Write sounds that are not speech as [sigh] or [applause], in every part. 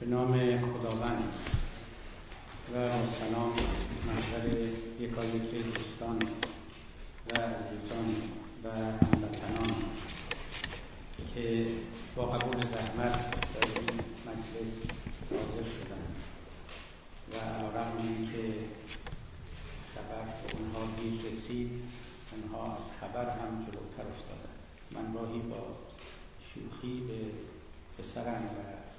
به نام خداوند و سلام محضر یکایک دوستان و عزیزان و هموطنان که با قبول زحمت در این مجلس حاضر شدند و علیرغم اینکه خبر به اونها دیر رسید اونها از خبر هم جلوتر افتادند. من گاهی با شوخی به پسرم و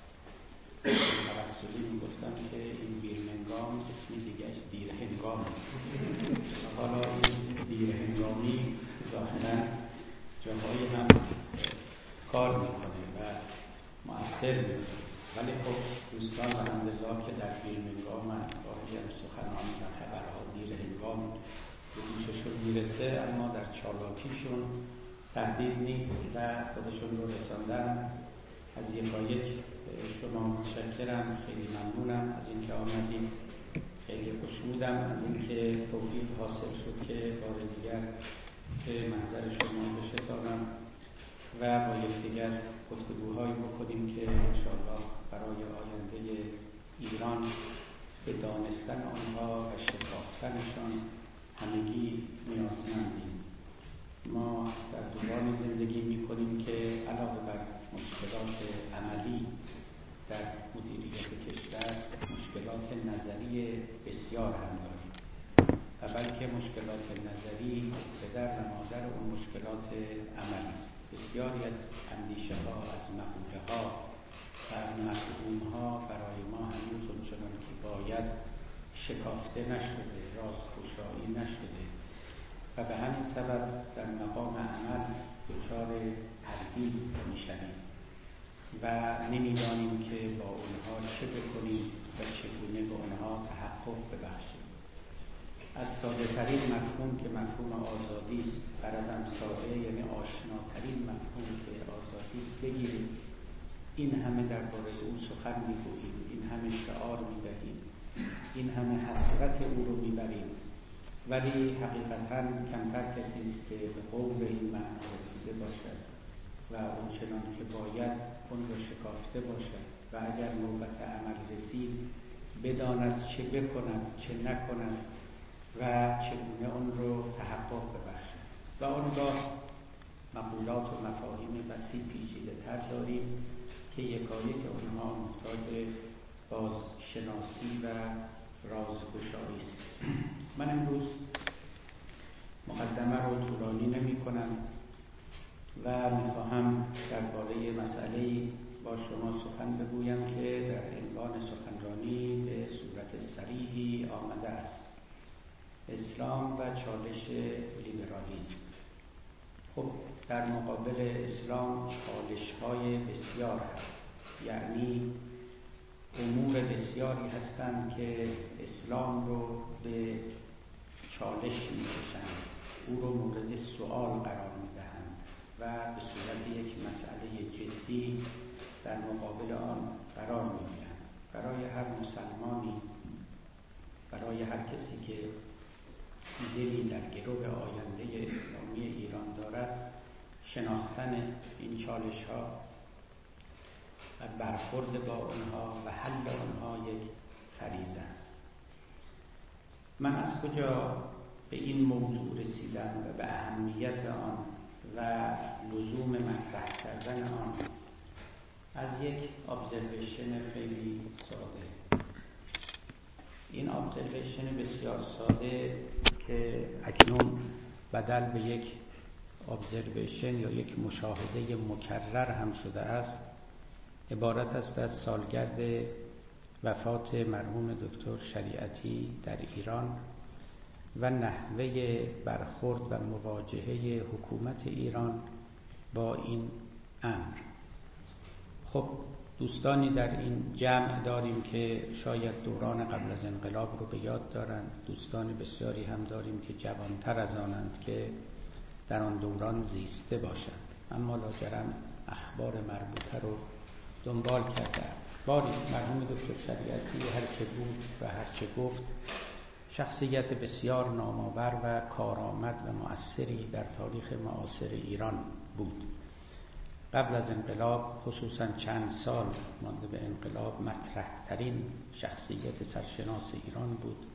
توسلی می‌گفتم که این بیرهنگام اسم دیگه دیر هنگام حالا این دیر هنگامی ظاهرا جاهای من کار می‌کنه و مؤثر میشه ولی خب دوستان الحمدلله که در بیرهنگام من گاهی هم سخنان و خبرها دیر هنگام به گوششون می‌رسه اما در چالاکیشون تهدید نیست و خودشون رو رساندن از یکایک شما متشکرم خیلی ممنونم از اینکه آمدید خیلی خوشنودم از اینکه توفیق حاصل شد که بار دیگر به محضر شما بشتابم و با یکدیگر گفتگوهایی بکنیم که انشاءالله برای آینده ایران به دانستن آنها و شکافتنشان همگی نیازمندیم. ما در دورانی زندگی می کنیم که علاوه بر مشکلات عملی در مدیریت کشور مشکلات نظری بسیار هم داریم و بلکه مشکلات نظری پدر و مادر اون مشکلات عملی است. بسیاری از اندیشه ها از مقوله ها و از مفهوم ها برای ما هنوز اونچنان که باید شکافته نشده رازگشایی نشده و به همین سبب در مقام عمل دچار تردید می‌شویم. و نمی‌دانیم که با اونها چه بکنیم و چگونه به اونها تحقق ببخشیم. از ساده ترین مفهوم که مفهوم آزادی است بر از ساده یعنی آشناترین مفهوم که آزادی است بگیریم. این همه درباره او سخن می‌گوییم این همه شعار می‌دهیم این همه حسرت او رو می‌بریم. ولی حقیقتا کمتر کسی است که به قول این معنا رسیده باشد. و اونچنان که باید اون رو شکافته باشد و اگر نوبت عمل رسید بداند چه بکند چه نکند و چگونه اون رو تحقق ببخشد. و آنگاه مقولات و مفاهیم وسیع پیچیده تر داریم که یکایک اونها محتاج بازشناسی و رازگشایی است. من امروز مقدمه رو طولانی نمی کنم. و می‌خواهم درباره مسئله با شما سخن بگویم که در عنوان سخنرانی به صورت سریحی آمده است. اسلام و چالش لیبرالیزم خب در مقابل اسلام چالش های بسیار هست. یعنی امور بسیاری هستند که اسلام رو به چالش می‌کشند. او رو مورد سوال قرار و به صورت یک مسئله جدی در مقابل آن قرار می‌گیرند برای هر مسلمانی برای هر کسی که دلی در گروه آینده اسلامی ایران دارد شناختن این چالش ها و برخورد با آنها و حل آنها یک فریضه است. من از کجا به این موضوع رسیدم و به اهمیت آن و لزوم مطرح کردن آن. از یک ابزرویشن خیلی ساده. این ابزرویشن بسیار ساده که اکنون بدل به یک ابزرویشن یا یک مشاهده مکرر هم شده است عبارت است از سالگرد وفات مرحوم دکتر شریعتی در ایران. و نحوه برخورد و مواجهه حکومت ایران با این امر. خب دوستانی در این جمع داریم که شاید دوران قبل از انقلاب رو به یاد دارند. دوستان بسیاری هم داریم که جوانتر از آنند که در آن دوران زیسته باشند. اما لاجرم اخبار مربوطه رو دنبال کرده. باری مرحوم دکتر شریعتی هر که بود و هر چه گفت شخصیت بسیار نامآور و کارآمد و مؤثری در تاریخ معاصر ایران بود. قبل از انقلاب خصوصا چند سال مانده به انقلاب مطرح ترین شخصیت سرشناس ایران بود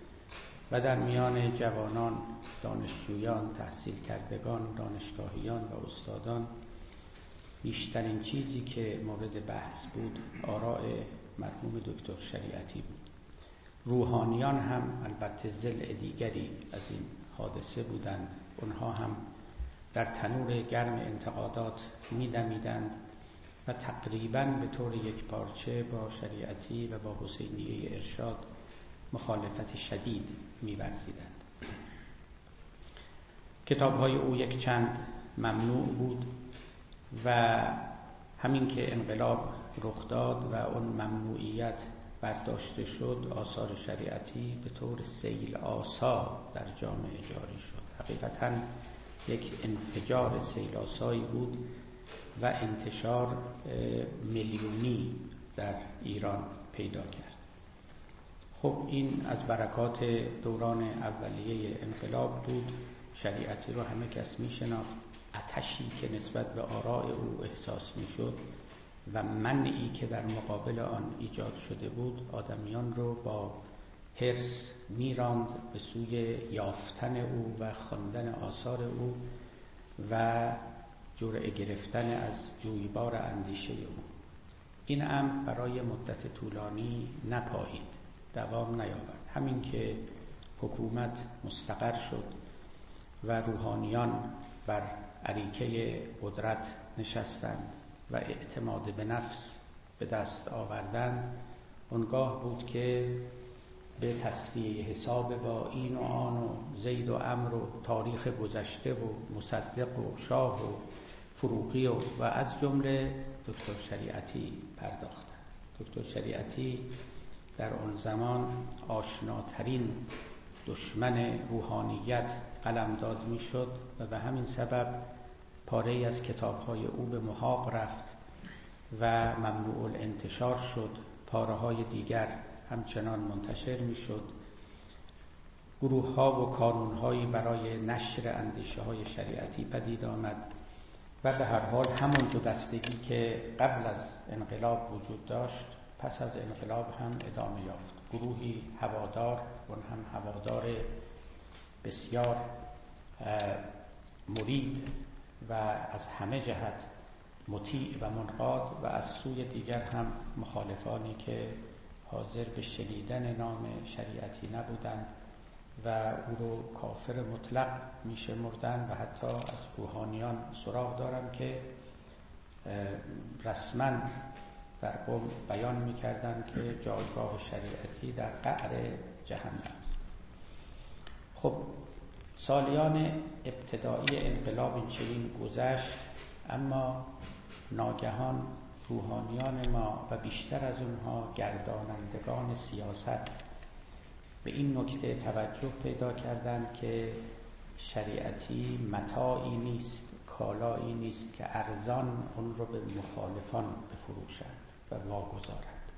و در میان جوانان دانشجویان تحصیل کردگان دانشگاهیان و استادان بیشترین چیزی که مورد بحث بود آراء مرحوم دکتر شریعتی بود. روحانیان هم البته زل دیگری از این حادثه بودند اونها هم در تنور گرم انتقادات میدمیدند و تقریبا به طور یک پارچه با شریعتی و با حسینیه ارشاد مخالفت شدید میورزیدند. کتاب های او یک چند ممنوع بود و همین که انقلاب رخ داد و اون ممنوعیت برداشته شد آثار شریعتی به طور سیل آسا در جامعه جاری شد. حقیقتا یک انفجار سیل آسایی بود و انتشار میلیونی در ایران پیدا کرد. خب این از برکات دوران اولیه انقلاب بود. شریعتی رو همه کس می شناخت اتشی که نسبت به آراء او احساس می شد و منعی که در مقابل آن ایجاد شده بود آدمیان رو با حرس میراند به سوی یافتن او و خواندن آثار او و جرعه گرفتن از جویبار اندیشه او. این امر برای مدت طولانی نپایید دوام نیاورد. همین که حکومت مستقر شد و روحانیان بر عریکه قدرت نشستند. و اعتماد به نفس به دست آوردند اونگاه بود که به تصفیه حساب با این و آن و زید و امر و تاریخ گذشته و مصدق و شاه و فروغی و, و از جمله دکتر شریعتی پرداختند دکتر شریعتی در آن زمان آشناترین دشمن روحانیت قلمداد می‌شد و به همین سبب پاره از کتابهای او به محاق رفت و ممنوع الانتشار شد. پاره های دیگر همچنان منتشر می‌شد. گروه ها و کانون هایی برای نشر اندیشه های شریعتی پدید آمد و به هر حال همون دو دستگی که قبل از انقلاب وجود داشت پس از انقلاب هم ادامه یافت. گروهی هوادار اون هم هوادار بسیار مرید و از همه جهت مطیع و منقاد و از سوی دیگر هم مخالفانی که حاضر به شنیدن نام شریعتی نبودند و او رو کافر مطلق میشمردند و حتی از روحانیان سراغ دارم که رسما در قوم بیان می‌کردند که جایگاه شریعتی در قعر جهنم است. خب سالیان ابتدایی انقلاب این چنین گذشت اما ناگهان روحانیان ما و بیشتر از اونها گردانندگان سیاست به این نکته توجه پیدا کردند که شریعتی متاعی نیست کالایی نیست که ارزان اون رو به مخالفان بفروشند و واگذارند.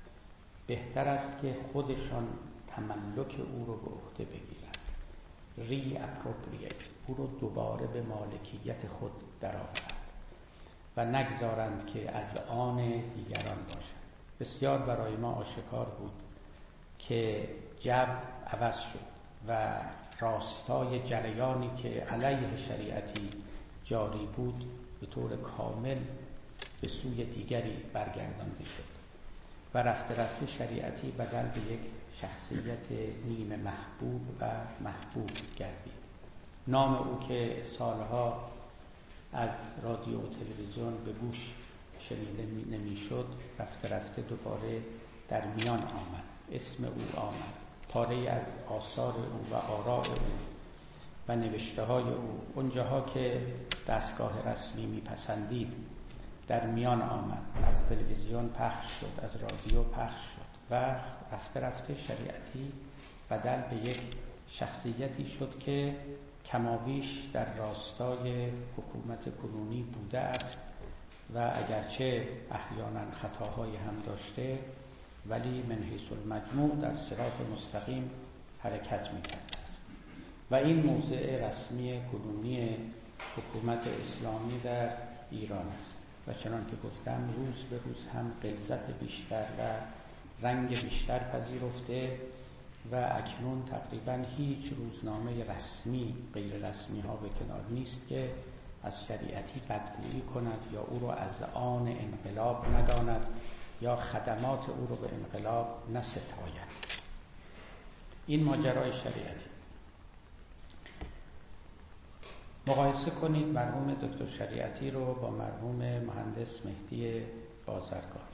بهتر است که خودشان تملک او رو به عهده بگیرند. ری اپروپریت او رو دوباره به مالکیت خود درآورند و نگذارند که از آن دیگران باشد بسیار برای ما آشکار بود که جو عوض شد و راستای جریانی که علیه شریعتی جاری بود به طور کامل به سوی دیگری برگردانده شد. و رفته رفته شریعتی بدل به یک شخصیت نیمه محبوب و محبوب گردید. نام او که سالها از رادیو و تلویزیون به گوش شنیده نمی‌شد رفته رفته دوباره در میان آمد. اسم او آمد. پاره از آثار او و آراء او و نوشته های او. اونجاها که دستگاه رسمی میپسندید در میان آمد. از تلویزیون پخش شد از رادیو پخش شد و رفته رفته شریعتی بدل به یک شخصیتی شد که کمابیش در راستای حکومت کنونی بوده است و اگرچه احیانا خطاهای هم داشته ولی من حیث المجموع در صراط مستقیم حرکت می‌کرده است. و این موضع رسمی کنونی حکومت اسلامی در ایران است. و چنان که گفتم روز به روز هم قلزت بیشتر و رنگ بیشتر پذیرفته و اکنون تقریبا هیچ روزنامه رسمی غیر رسمی ها به کنار نیست که از شریعتی بدگویی کند یا او را از آن انقلاب نداند یا خدمات او رو به انقلاب نستاید. این ماجرای شریعتی. مقایسه کنید مرحوم دکتر شریعتی رو با مرحوم مهندس مهدی بازرگان.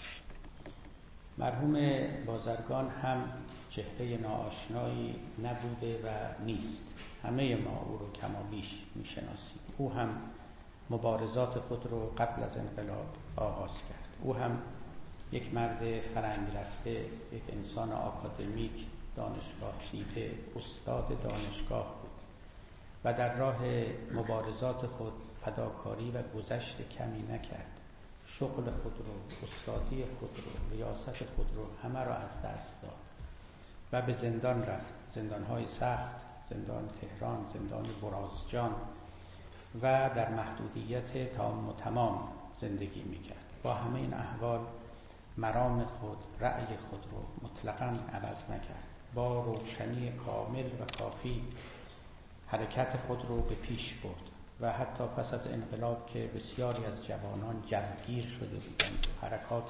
مرحوم بازرگان هم چهره ناآشنایی نبوده و نیست. همه ما او رو کما بیش می‌شناسیم. او هم مبارزات خود رو قبل از انقلاب آغاز کرد. او هم یک مرد فرنگ رفته یک انسان آکادمیک دانشگاه دیده استاد دانشگاه و در راه مبارزات خود فداکاری و گذشت کمی نکرد. شغل خود رو استادی خود رو ریاست خود رو همه را از دست داد و به زندان رفت. زندانهای سخت زندان تهران زندان برازجان و در محدودیت تام و تمام زندگی می‌کرد. با همه این احوال مرام خود رأی خود رو مطلقا عوض نکرد. با روشنی کامل و کافی حرکت خود رو به پیش برد و حتی پس از انقلاب که بسیاری از جوانان جوگیر شده بودند و حرکات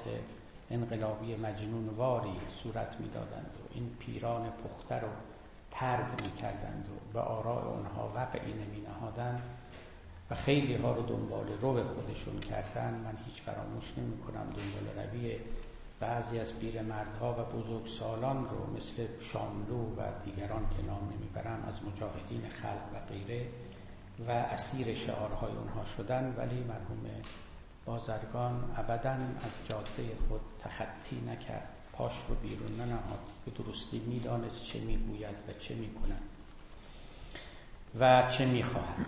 انقلابی مجنونواری صورت می‌دادند و این پیران پخته رو ترد می‌کردند و به آراء اونها وقعی نمی نهادند و خیلی ها رو دنبال رو به خودشون کردن. من هیچ فراموش نمی کنم دنبال روی بعضی از پیرمردها و بزرگ سالان رو مثل شاملو و دیگران که نام نمی‌برم از مجاهدین خلق و غیره و اسیر شعارهای اونها شدن ولی مرحوم بازرگان ابدا از جاده خود تخطی نکرد. پاش رو بیرون ننهاد به درستی می‌دانست چه می‌گوید و چه می‌کند و چه می‌خواهد.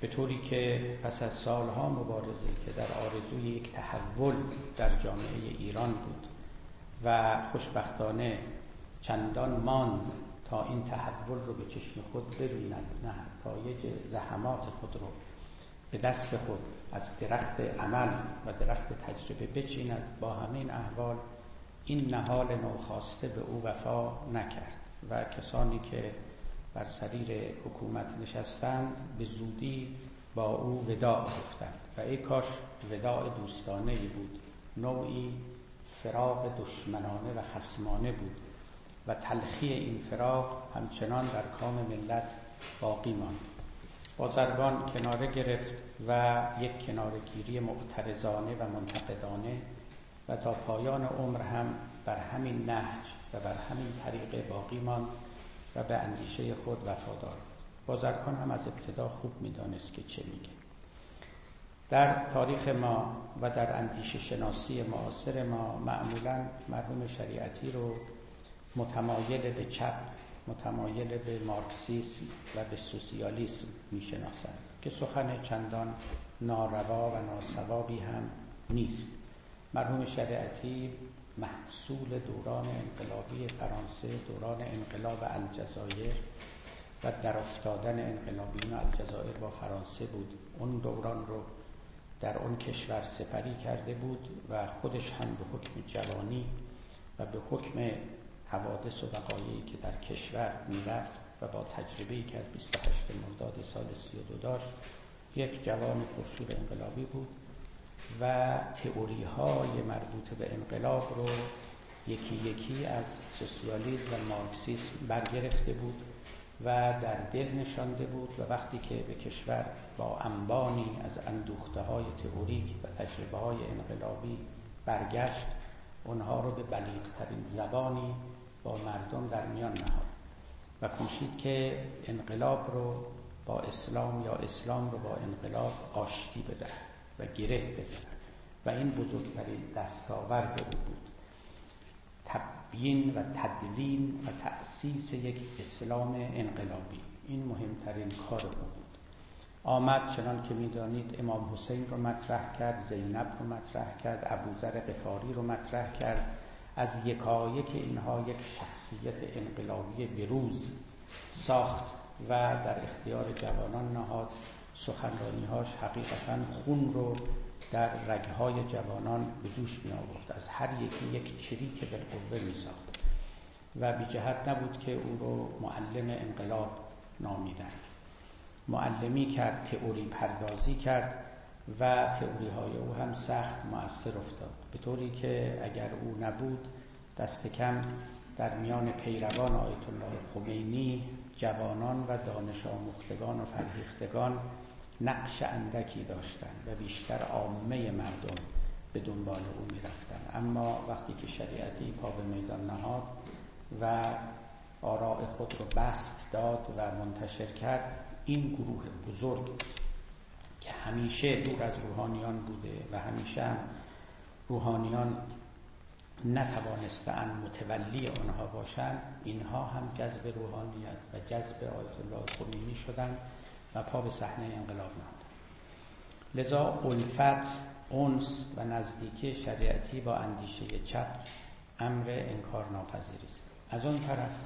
به طوری که پس از سالها مبارزه که در آرزوی یک تحول در جامعه ایران بود و خوشبختانه چندان ماند تا این تحول رو به چشم خود ببیند نه تایج زحمات خود رو به دست خود از درخت عمل و درخت تجربه بچیند. با همین احوال این نهال نوخواسته به او وفا نکرد و کسانی که بر سریر حکومت نشستند به زودی با او وداع گفتند و ای کاش وداع دوستانه بود نوعی فراغ دشمنانه و خسمانه بود و تلخی این فراغ همچنان در کام ملت باقی ماند. بازرگان کناره گرفت و یک کنارگیری معترضانه و منتقدانه و تا پایان عمر هم بر همین نهج و بر همین طریق باقی ماند. به اندیشه خود وفادار. بازرگان هم از ابتدا خوب می‌دانست که چه میگه. در تاریخ ما و در اندیشه شناسی معاصر ما معمولا مرحوم شریعتی رو متمایل به چپ متمایل به مارکسیسم و به سوسیالیسم می‌شناسند که سخن چندان ناروا و ناسوابی هم نیست. مرحوم شریعتی محصول دوران انقلابی فرانسه دوران انقلاب الجزایر و در افتادن انقلابیون الجزایر با فرانسه بود. اون دوران رو در اون کشور سپری کرده بود و خودش هم به حکم جوانی و به حکم حوادث و وقایعی که در کشور می‌رفت و با تجربه‌ای که از 28 مرداد سال 32 داشت یک جوان پرشور انقلابی بود. و تئوری های مربوط به انقلاب رو یکی یکی از سوسیالیسم و مارکسیسم برگرفته بود و در دل نشانده بود و وقتی که به کشور با انبانی از اندوخته های تئوریک و تجربه های انقلابی برگشت اونها رو به بلیغترین زبانی با مردم در میان نهاد و کوشید که انقلاب رو با اسلام یا اسلام رو با انقلاب آشتی بده و گره بزند و این بزرگترین دستاورد او بود. تبیین و تدوین و تأسیس یک اسلام انقلابی. این مهمترین کار بود. آمد چنان که می‌دانید امام حسین رو مطرح کرد زینب رو مطرح کرد ابوذر قفاری رو مطرح کرد. از یکایک اینها یک شخصیت انقلابی بروز ساخت و در اختیار جوانان نهاد. سخنرانیهاش حقیقتا خون رو در رگهای جوانان به جوش می آورد از هر یکی یک چریک بالقوه می ساخت و بی جهت نبود که او رو معلم انقلاب نامیدن. معلمی کرد تئوری پردازی کرد و تئوری های او هم سخت مؤثر افتاد. به طوری که اگر او نبود دست کم در میان پیروان آیت الله خمینی جوانان و دانش آموختگان و فرهیختگان نقش اندکی داشتند و بیشتر عامه مردم به دنبال او می‌رفتند اما وقتی که شریعتی پا به میدان نهاد و آراء خود رو بست داد و منتشر کرد این گروه بزرگ که همیشه دور از روحانیان بوده و همیشه هم روحانیان نتوانستن متولی آنها باشند اینها هم جذب روحانیت و جذب آیت الله خمینی شدند. پا به صحنه انقلاب نهادند لذا الفت اونس و نزدیکی شریعتی با اندیشه چپ امر انکار ناپذیری است. از اون طرف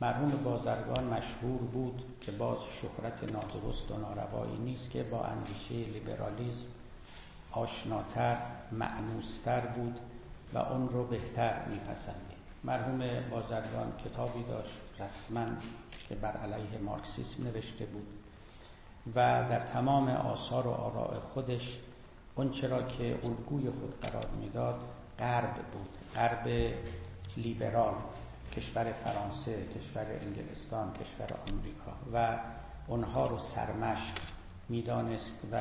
مرحوم بازرگان مشهور بود که باز شهرت نادرست و ناروایی نیست که با اندیشه لیبرالیزم آشناتر معنوستر بود و اون رو بهتر میپسندید. مرحوم بازرگان کتابی داشت رسما که بر علیه مارکسیسم نوشته بود. و در تمام آثار و آراء خودش اون چرا که الگوی خود قرار می‌داد غرب بود. غرب لیبرال کشور فرانسه کشور انگلستان کشور آمریکا. و اونها رو سرمشق می‌دانست و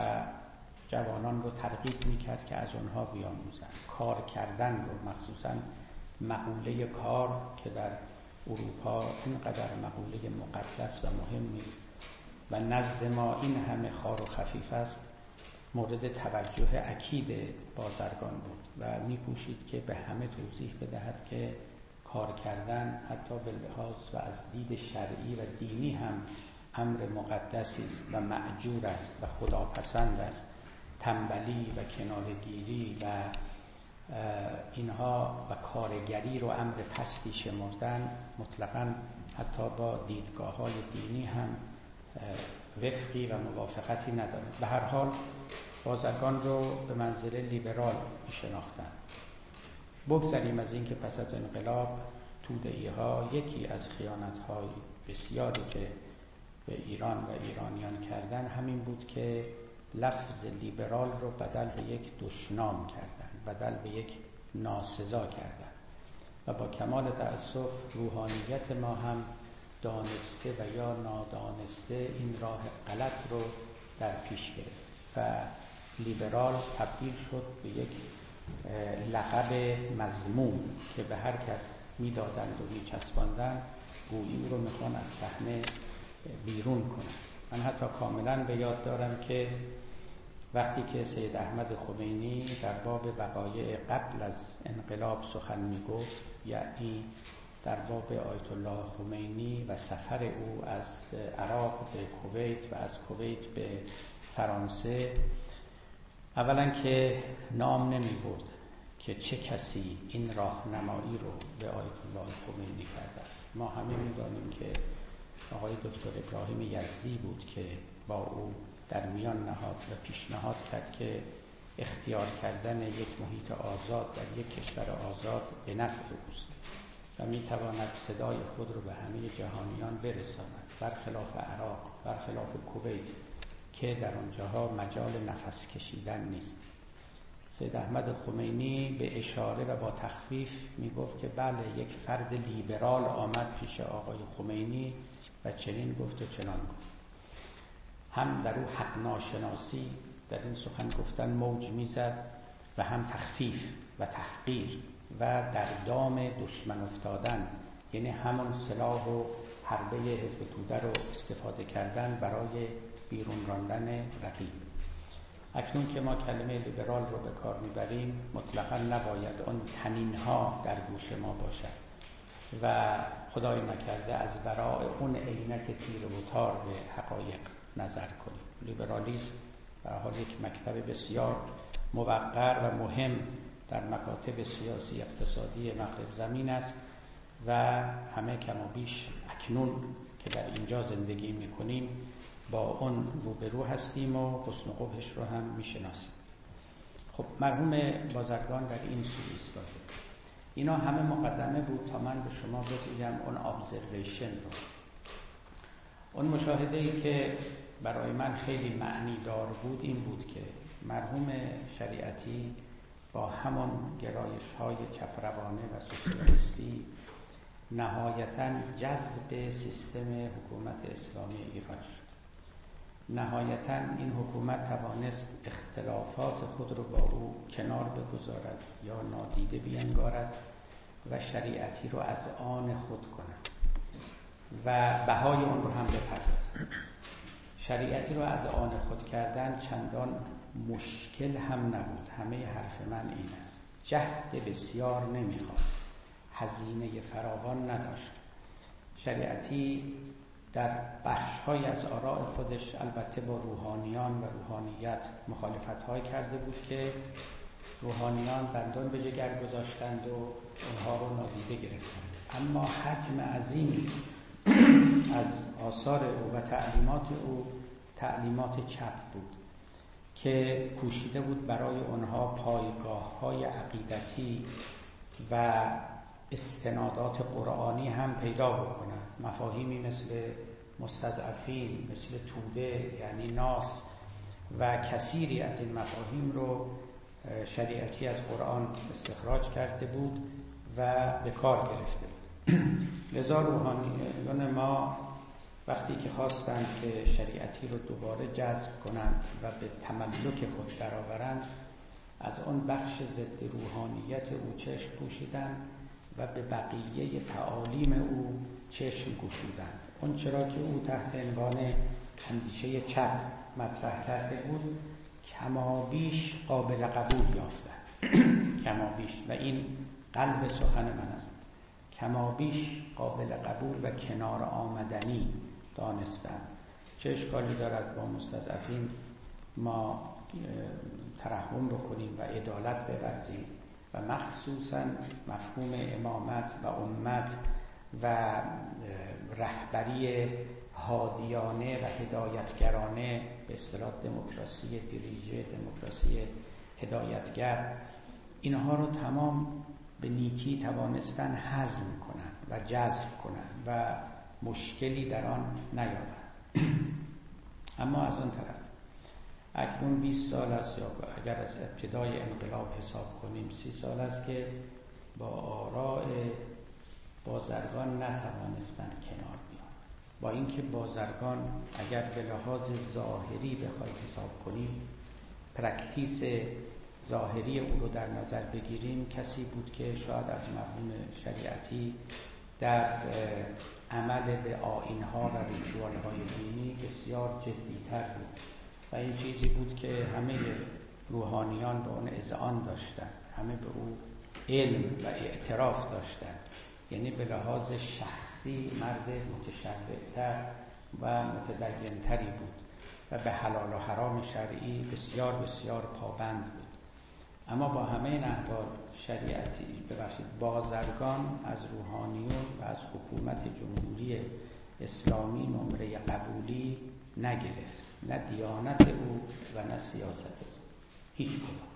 جوانان رو ترغیب می‌کرد که از اونها بیاموزند. کار کردن رو مخصوصا مقوله کار که در اروپا اینقدر مقوله مقدس و مهم نیست و نزد ما این همه خار و خفیف است مورد توجه اکید بازرگان بود و میکوشید که به همه توضیح بدهد که کار کردن حتی به لحاظ و از دید شرعی و دینی هم امر مقدسی است و معجور است و خداپسند است. تنبلی و کنارگیری و اینها و کارگری رو امر پستی شمردن مطلقا حتی با دیدگاه های دینی هم وفقی و موافقتی ندارد به هر حال بازرگان رو به منزله لیبرال می شناختن بگذاریم از اینکه پس از انقلاب توده ها یکی از خیانت های بسیاری که به ایران و ایرانیان کردن همین بود که لفظ لیبرال رو بدل به یک دشنام کردن بدل به یک ناسزا کردن. و با کمال تأسف روحانیت ما هم دانسته و یا نادانسته این راه غلط رو در پیش گرفت و لیبرال تبدیل شد به یک لقب مزموم که به هر کس می‌دادند و میچسباندند گویی او رو می‌خوان از صحنه بیرون کنند. من حتی کاملا به یاد دارم که وقتی که سید احمد خمینی در باب وقایع قبل از انقلاب سخن می‌گفت یعنی در باب آیت الله خمینی و سفر او از عراق به کویت و از کویت به فرانسه اولا که نام نمی برد که چه کسی این راهنمایی رو به آیت الله خمینی کرده است. ما همه می‌دانیم که آقای دکتر ابراهیم یزدی بود که با او در میان نهاد و پیشنهاد کرد که اختیار کردن یک محیط آزاد در یک کشور آزاد به نفع اوست. و می تواند صدای خود رو به همه جهانیان برساند. برخلاف عراق برخلاف کویت که در آنجاها مجال نفس کشیدن نیست. سید احمد خمینی به اشاره و با تخفیف می گفت که بله یک فرد لیبرال آمد پیش آقای خمینی و چنین گفت و چنان گفت. هم در او حق ناشناسی در این سخن گفتن موج می‌زد و هم تخفیف و تحقیر. و در دام دشمن افتادن یعنی همون سلاح و حربه حزب رو استفاده کردن برای بیرون راندن رقیب. اکنون که ما کلمه لیبرال رو به کار می‌بریم مطلقا نباید آن تنین ها در گوش ما باشد. و خدای نکرده از ورای اون عینک تیر و تار به حقایق نظر کنیم. لیبرالیسم به حال یک مکتب بسیار موقر و مهم در مکاتب سیاسی اقتصادی مغرب زمین است و همه کم و بیش اکنون که در اینجا زندگی می‌کنیم با اون روبرو هستیم و حسن رو هم می‌شناسیم. خب مرحوم بازرگان در این سو ایستاده. اینا همه مقدمه بود تا من به شما بگویم اون ابزرویشن رو. اون مشاهده ای که برای من خیلی معنی دار بود این بود که مرحوم شریعتی با همان گرایش های چپروانه و سوسیالیستی نهایتا جذب سیستم حکومت اسلامی ایران شد. نهایتا این حکومت توانست اختلافات خود رو با او کنار بگذارد یا نادیده بینگارد و شریعتی رو از آن خود کند و بهای اون رو هم بپردازد. شریعتی رو از آن خود کردن چندان مشکل هم نبود. همه حرف من این است. جهد بسیار نمی‌خواست. هزینه فراوان نداشت. شریعتی در بخش از آراء خودش البته با روحانیان و روحانیت مخالفت های کرده بود که روحانیان دندان به جگر گذاشتند و اونها رو نادیده گرفتند. اما حجم عظیمی از آثار او و تعلیمات او تعلیمات چپ بود. که کوشیده بود برای آنها پایگاه های عقیدتی و استنادات قرآنی هم پیدا بکنند. مفاهیمی مثل مستضعفین مثل توده یعنی ناس و کثیری از این مفاهیم رو شریعتی از قرآن استخراج کرده بود و به کار گرفته بود. [clears throat] لذا روحانیان ما وقتی که خواستند که شریعتی رو دوباره جذب کنند و به تملک خود درآورند از آن بخش ضد روحانیت او چشم پوشیدند و به بقیه تعالیم او چشم گشودند. اون چرا که او تحت عنوان اندیشه چپ مطرح کرده بود کمابیش قابل قبول یافتند. [clears throat] کمابیش و این قلب سخن من است. کمابیش قابل قبول و کنار آمدنی. دانستن. چه اشکالی دارد با مستضعفین ما ترحم بکنیم و عدالت بورزیم و مخصوصا مفهوم امامت و امت و رهبری هادیانه و هدایتگرانه به اصطلاح دموکراسی دیریژه دموکراسی هدایتگر اینها رو تمام به نیکی توانستن هضم کنند و جذب کنند و مشکلی در آن نیابند [clears throat] اما از آن طرف اکنون 20 سال است یا اگر از ابتدای انقلاب حساب کنیم 30 سال است که با آراء بازرگان نتوانستند کنار بیان. با اینکه بازرگان اگر به لحاظ ظاهری بخواید حساب کنیم practice ظاهری او رو در نظر بگیریم کسی بود که شاید از مرحوم شریعتی در عمل به آیین‌ها و ritual های دینی بسیار جدیتر بود. و این چیزی بود که همه روحانیان به اون اذعان داشتن همه به او علم و اعتراف داشتن یعنی به لحاظ شخصی مرد متشرعتر و متدینتری بود و به حلال و حرام شرعی بسیار بسیار پابند بود. اما با همه این احوال شریعتی. ببخشید بازرگان از روحانیون و از حکومت جمهوری اسلامی نمره قبولی نگرفت. نه دیانت او و نه سیاست او. هیچ کدام.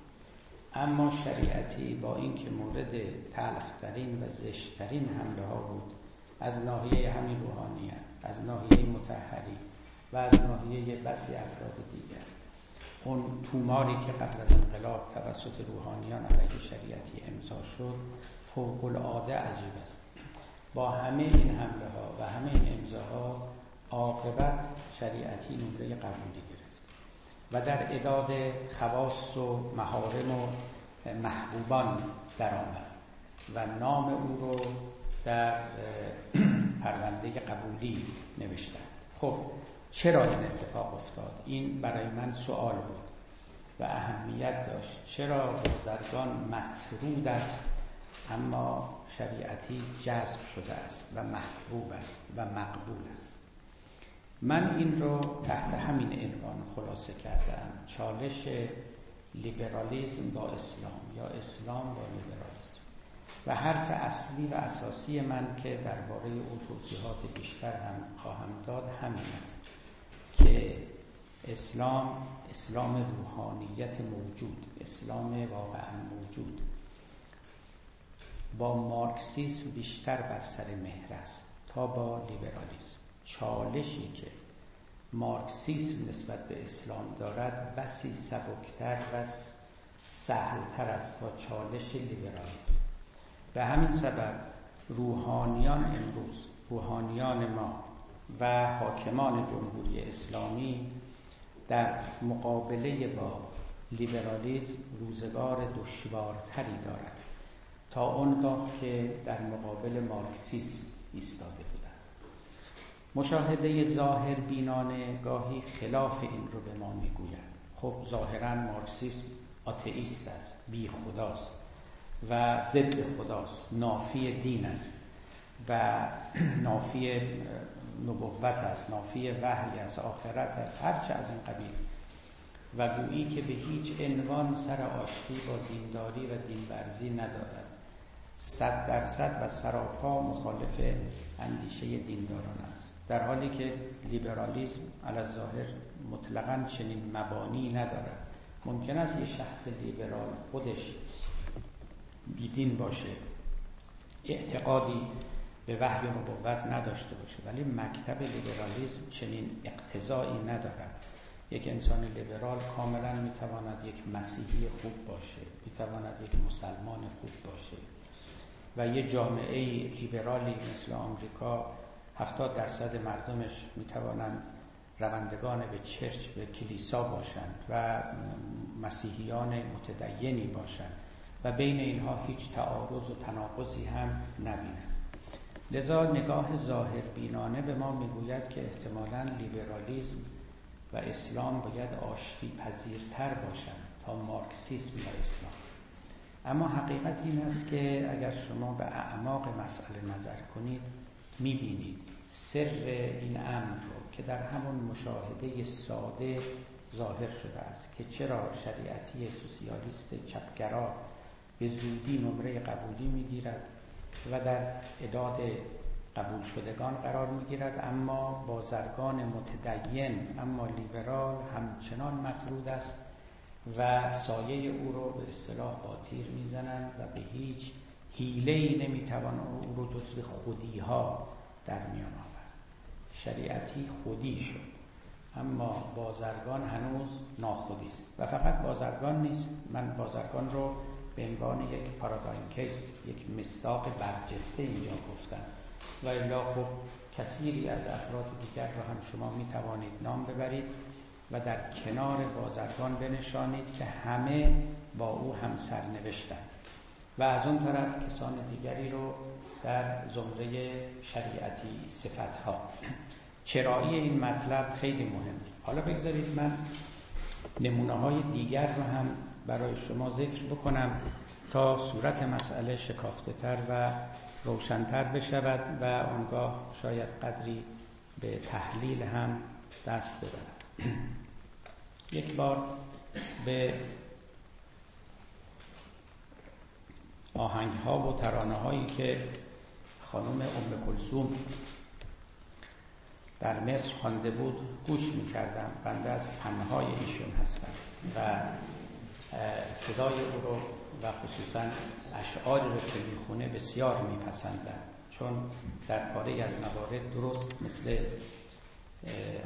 اما شریعتی با اینکه مورد تلخترین و زشترین حمله ها بود از ناحیه همین روحانیت از ناحیه متحری و از ناحیه بسی افراد دیگر اون توماری که قبل از انقلاب توسط روحانیان علیه شریعتی امضا شد فوق العاده عجیب است. با همه این حمله ها و همه این امضاها عاقبت شریعتی نمره قبولی گرفت و در اداد خواص و محارم و محبوبان درآمد و نام او رو در [clears throat] پرونده قبولی نوشتند. خب چرا این اتفاق افتاد؟ این برای من سوال بود و اهمیت داشت. چرا بازرگان مطرود است اما شریعتی جذب شده است و محبوب است و مقبول است؟ من این رو تحت همین عنوان خلاصه کردم. چالش لیبرالیزم با اسلام یا اسلام با لیبرالیزم. و حرف اصلی و اساسی من که درباره او توضیحات بیشتر هم خواهم داد همین است. که اسلام اسلام روحانیت موجود اسلام واقعا موجود. با مارکسیسم بیشتر بر سر مهر است تا با لیبرالیسم. چالشی که مارکسیسم نسبت به اسلام دارد بسی سبکتر و سهلتر است تا چالش لیبرالیسم. به همین سبب روحانیان امروز روحانیان ما و حاکمان جمهوری اسلامی در مقابله با لیبرالیزم روزگار دشوارتری دارد تا آنگاه که در مقابل مارکسیسم ایستاده بودند. مشاهده ظاهر بینانه گاهی خلاف این رو به ما می‌گوید. خب ظاهرا مارکسیسم آتئیست است بی خداست و ضد خداست نافی دین است و [clears throat] نافی نبوت است نافی وحی است آخرت است هرچه از این قبیل. و گویی که به هیچ عنوان سر آشتی با دینداری و دینورزی ندارد. صد درصد و سراپا مخالف اندیشه دینداران است. در حالی که لیبرالیزم ظاهر مطلقا چنین مبانی ندارد. ممکن است یه شخص لیبرال خودش بیدین باشه. اعتقادی به وحی نبوت نداشته باشه. ولی مکتب لیبرالیزم چنین اقتضایی ندارد. یک انسان لیبرال کاملا می‌تواند یک مسیحی خوب باشه می‌تواند یک مسلمان خوب باشه. و یه جامعه لیبرالی مثل آمریکا هفتاد درصد مردمش می‌توانند روندگان به چرچ به کلیسا باشند و مسیحیان متدینی باشند. و بین اینها هیچ تعارض و تناقضی هم نبینند لذا نگاه ظاهر بینانه به ما می‌گوید که احتمالا لیبرالیزم و اسلام باید آشتی پذیرتر باشند تا مارکسیسم و اسلام. اما حقیقت این است که اگر شما به اعماق مسئله نظر کنید می‌بینید سر این امر رو که در همون مشاهده ساده ظاهر شده است که چرا شریعتی سوسیالیست چپگرا به زودی نمره قبولی می‌گیرد و در اداد قبول شدگان قرار می‌گیرد. اما بازرگان متدین اما لیبرال همچنان مطرود است و سایه او رو به اصطلاح با تیر می‌زنند و به هیچ حیله ای نمی‌توان او رو جزو خودی ها در میان آورد. شریعتی خودی شد. اما بازرگان هنوز ناخودی است. و فقط بازرگان نیست. من بازرگان رو به عنوان یک پارادایم کیس یک مستاق برجسته اینجا گفتم و الا خب کثیری از افراد دیگر را هم شما می توانید نام ببرید و در کنار بازرگان بنشانید که همه با او هم سرنوشتند. و از اون طرف کسان دیگری رو در زمره شریعتی صفتها. چرایی این مطلب خیلی مهم حالا بگذارید من نمونه های دیگر رو هم برای شما ذکر بکنم تا صورت مسئله شکافته تر و روشنتر بشود و آنگاه شاید قدری به تحلیل هم دست ببرد یک بار به آهنگ ها و ترانه هایی که خانم ام کلسوم در مصر خوانده بود گوش می‌کردم. بنده از فنهای ایشون هستم و صدای او رو و خصوصا اشعاری رو که می‌خونه بسیار میپسندم. چون در پاره از موارد درست مثل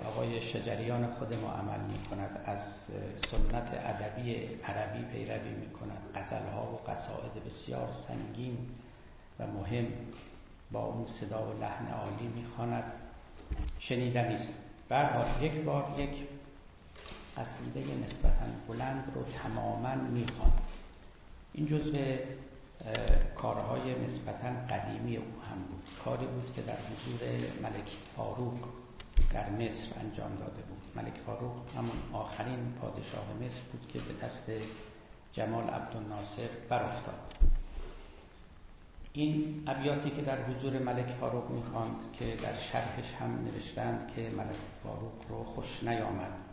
آقای شجریان خود ما عمل می‌کند از سنت ادبی عربی پیروی می‌کند. غزلها و قصائد بسیار سنگین و مهم با اون صدا و لحن عالی می‌خواند. شنیدنی است. یک بار یک قصیده نسبتا بلند رو تماما می‌خوان. این جزء کارهای نسبتا قدیمی او هم بود. کاری بود که در حضور ملک فاروق در مصر انجام داده بود. ملک فاروق همون آخرین پادشاه مصر بود که به دست جمال عبدالناصر برافتاد. این ابیاتی که در حضور ملک فاروق می‌خواند که در شرحش هم نوشتند که ملک فاروق رو خوش نیامد.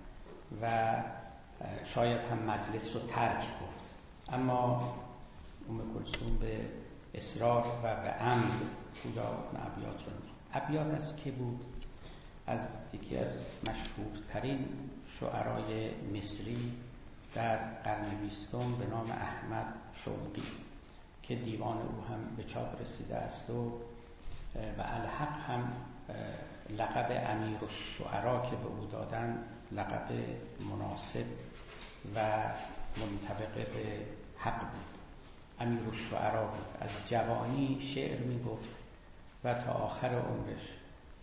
و شاید هم مجلس رو ترک گفت. اما ام کلسوم به اصرار و به عمد خدا اون ابیات رو ابیات از که بود؟ از یکی از مشهورترین شعرای مصری در قرن بیستم به نام احمد شوقی که دیوان او هم به چاپ رسیده است و و الحق هم لقب امیر الشعرا که به او دادن لقب مناسب و منطبق به حق بود. امیر الشعرا بود. از جوانی شعر می گفت و تا آخر عمرش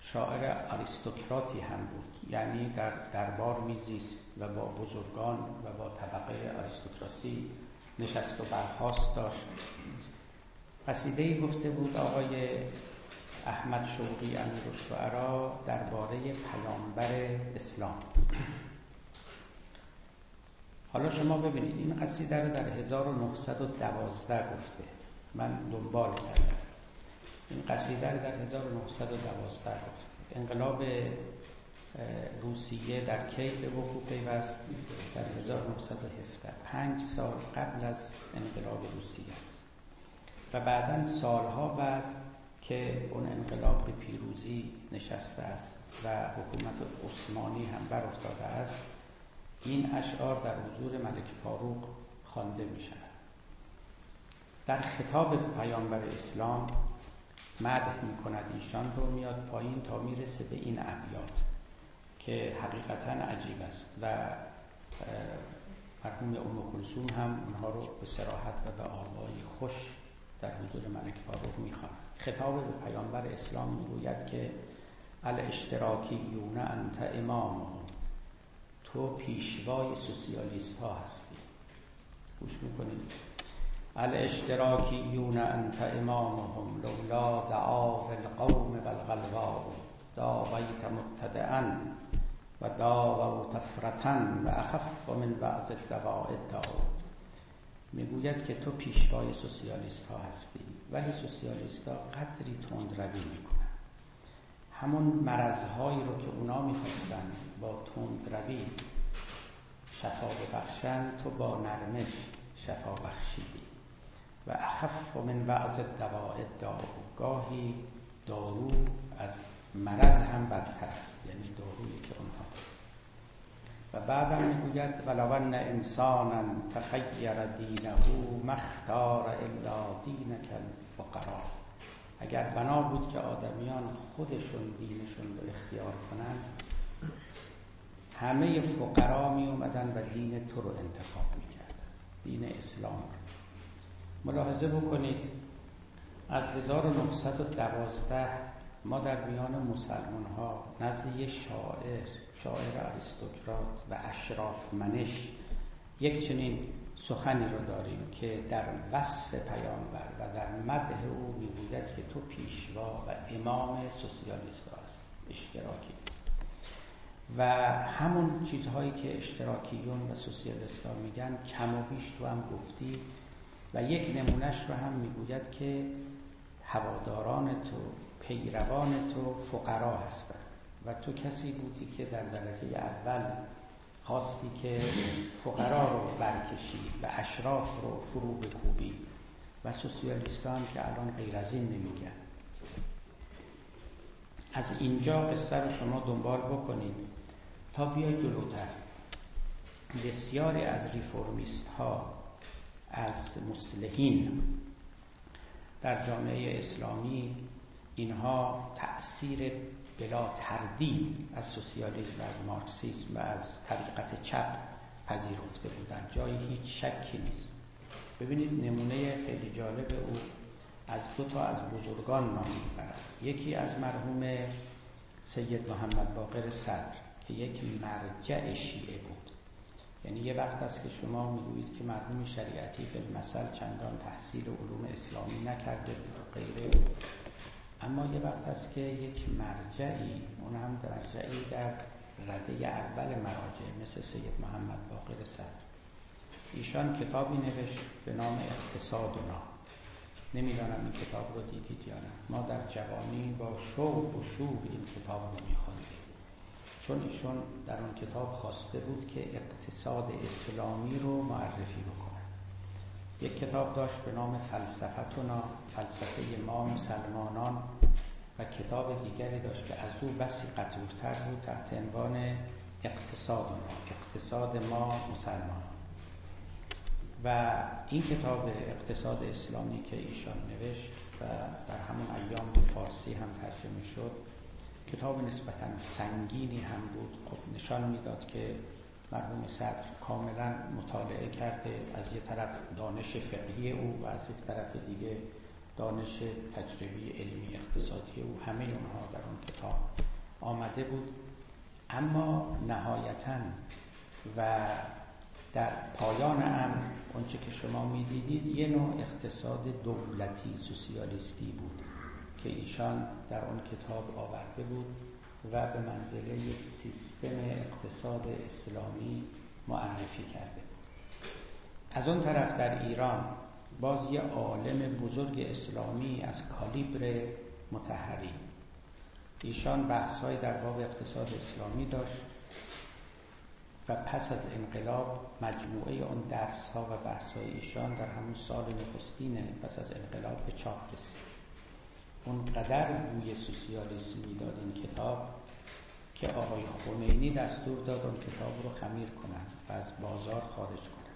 شاعر آریستوکراتی هم بود. یعنی در دربار میزیست و با بزرگان و با طبقه آریستوکراسی نشست و برخواست داشت. قصیده ای گفته بود آقای احمد شوقی امیر الشعرا درباره پیامبر اسلام. حالا شما ببینید این قصیده رو در 1912 گفته. من دنبال کردم. این قصیده رو در 1912 گفته. انقلاب روسیه در کی به وقوع پیوست؟ در 1917 پنج سال قبل از انقلاب روسیه است. و بعدا سالها بعد که اون انقلاب به پیروزی نشسته است و حکومت عثمانی هم بر افتاده است این اشعار در حضور ملک فاروق خوانده می شود در خطاب پیامبر اسلام مدح می کند ایشان رو میاد پایین تا می‌رسه به این ابیات که حقیقتا عجیب است و مرحوم ام کلثوم هم اونها رو به سراحت و به آوایی خوش در حضور ملک فاروق می‌خوان خطاب به پیامبر اسلام می‌گوید که الاشتراکیون انت امامهم تو پیشوای سوسیالیست ها هستی. گوش می‌کنید. الاشتراکیون انت امامهم لولا دعا القوم بالغلواء داویت مبتدعا و داو تفرتا و اخف من بعض الدواء داو می‌گوید که تو پیشوای سوسیالیست ها هستی. ولی سوسیالیست ها قدری تند روی می‌کنن. همون مرضهایی رو که اونا می‌خواستن با تند روی شفا ببخشن تو با نرمش شفا بخشیدی. و اخف من بعض دواء دارو گاهی دارو از مرض هم بدتر است. یعنی دارویی که اونها. و بعدم می‌گوید ولو ان انسانا تخیر دینه مختار الا دینک. الفقرا اگر بنا بود که آدمیان خودشون دینشون رو اختیار کنند همه فقرا می اومدن و دین تو رو انتخاب می‌کردن دین اسلام. ملاحظه بکنید از 1912 ما در میان مسلمان ها نزد یه شاعر شاعر اریستوکرات و اشراف منش یک چنین سخنی رو داریم که در وصف پیامبر و در مده او می‌گوید که تو پیشوا و امام سوسیالیست است اشتراکی. و همون چیزهایی که اشتراکیون و سوسیالیست ها میگن کم و بیش تو هم گفتی و یک نمونهش رو هم می‌گوید که هواداران تو پیروان تو فقرا هستند و تو کسی بودی که در درجه اول خواستی که فقرا رو برکشی و اشراف رو فرو بکوبی و سوسیالیستان که الان غیر از این نمیگن. از اینجا قصه رو شما دنبال بکنید تا بیای جلوتر. بسیاری از ریفورمیست ها از مسلحین در جامعه اسلامی اینها تأثیر بلا تردید از سوسیالیسم و از مارکسیسم و از طریقت چپ پذیرفته بودن. جای هیچ شکی نیست. ببینید نمونه خیلی جالب او از دو تا از بزرگان نام می‌برد. یکی از مرحوم سید محمد باقر صدر که یک مرجع شیعه بود. یعنی یه وقت است که شما می‌گویید که مرحوم شریعتی فی المثل چندان تحصیل علوم اسلامی نکرده بود و غیره. اما یه وقت است که یک مرجعی اون هم مرجعی در رده اول مراجع مثل سید محمد باقر صدر. ایشان کتابی نوشت به نام اقتصادنا نمی‌دانم این کتاب رو دیدید یا نه. ما در جوانی با شوق و شور این کتاب رو میخوندیم. چون ایشون در اون کتاب خواسته بود که اقتصاد اسلامی رو معرفی بکنه. یک کتاب داشت به نام فلسفتنا فلسفه ما مسلمانان و کتاب دیگری داشت که از او بسی قطورتر بود تحت عنوان اقتصاد ما اقتصاد ما مسلمان. و این کتاب اقتصاد اسلامی که ایشان نوشت و در همون ایام به فارسی هم ترجمه شد کتاب نسبتا سنگینی هم بود. خب نشان می‌داد که مرحوم صدر کاملا مطالعه کرده. از یه طرف دانش فقهی او و از یک طرف دیگه دانش تجربی علمی اقتصادی او. همه اونها در اون کتاب آمده بود. اما نهایتا و در پایان امر اونچه که شما می‌دیدید یه نوع اقتصاد دولتی سوسیالیستی بود که ایشان در اون کتاب آورده بود. و به منزله یک سیستم اقتصاد اسلامی معرفی کرده. از اون طرف در ایران باز یه عالم بزرگ اسلامی از کالیبر متحری. ایشان بحث های در باب اقتصاد اسلامی داشت و پس از انقلاب مجموعه اون درس ها و بحث های ایشان در همون سال نخستین پس از انقلاب به چاپ رسید. اونقدر بوی سوسیالیسم می‌داد این کتاب که آقای خمینی دستور داد اون کتاب رو خمیر کنن و از بازار خارج کنن.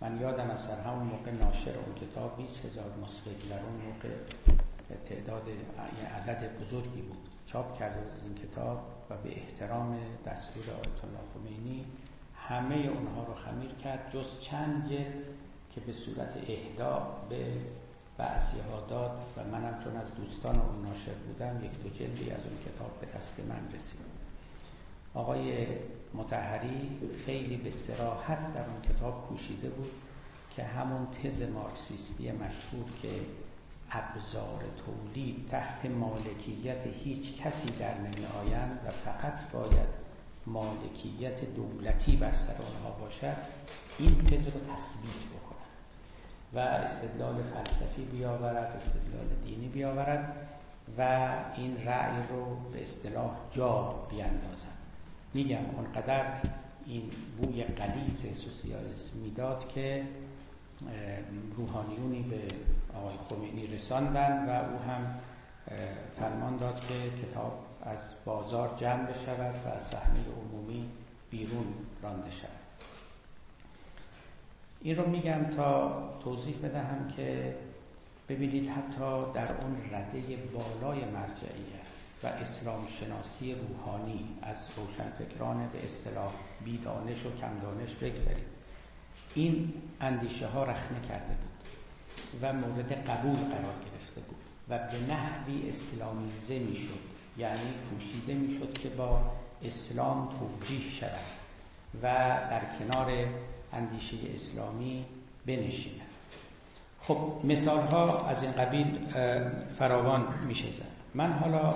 من یادم از سر همون موقع ناشر اون کتاب 20 هزار نسخه در اون موقع تعداد عدد بزرگی بود. چاپ کرده این کتاب و به احترام دستور آیت الله خمینی همه اونها رو خمیر کرد. جز چند جلد که به صورت اهدا به بعضی ها داد و منم چون از دوستان اون ناشر بودم یک دو جلدی از اون کتاب به دست من رسید. آقای متحری خیلی به سراحت در اون کتاب کوشیده بود که همون تز مارکسیستی مشهور که ابزار تولید تحت مالکیت هیچ کسی در نمی آیند و فقط باید مالکیت دولتی بر سر آنها باشد این تز رو تثبیت بکنه و استدلال فلسفی بیاورد استدلال دینی بیاورد و این رأی رو به اصطلاح جا بیاندازد. میگم اونقدر این بوی قلیز سوسیالیسم می‌داد که روحانیونی به آقای خمینی رساندن و او هم فرمان داد که کتاب از بازار جمع بشود و از صحنه عمومی بیرون رانده شود. این رو میگم تا توضیح بدهم که ببینید حتی در اون رده بالای مرجعیت و اسلام شناسی روحانی از روشنفکران به اصطلاح بیدانش و کمدانش بگذارید این اندیشه ها رخنه کرده بود و مورد قبول قرار گرفته بود و به نحوی اسلامیزه می‌شد یعنی کوشیده می‌شد که با اسلام توجیه شود و در کنار اندیشه اسلامی بنشیند خب مثال ها از این قبیل فراوان میشه زد. من حالا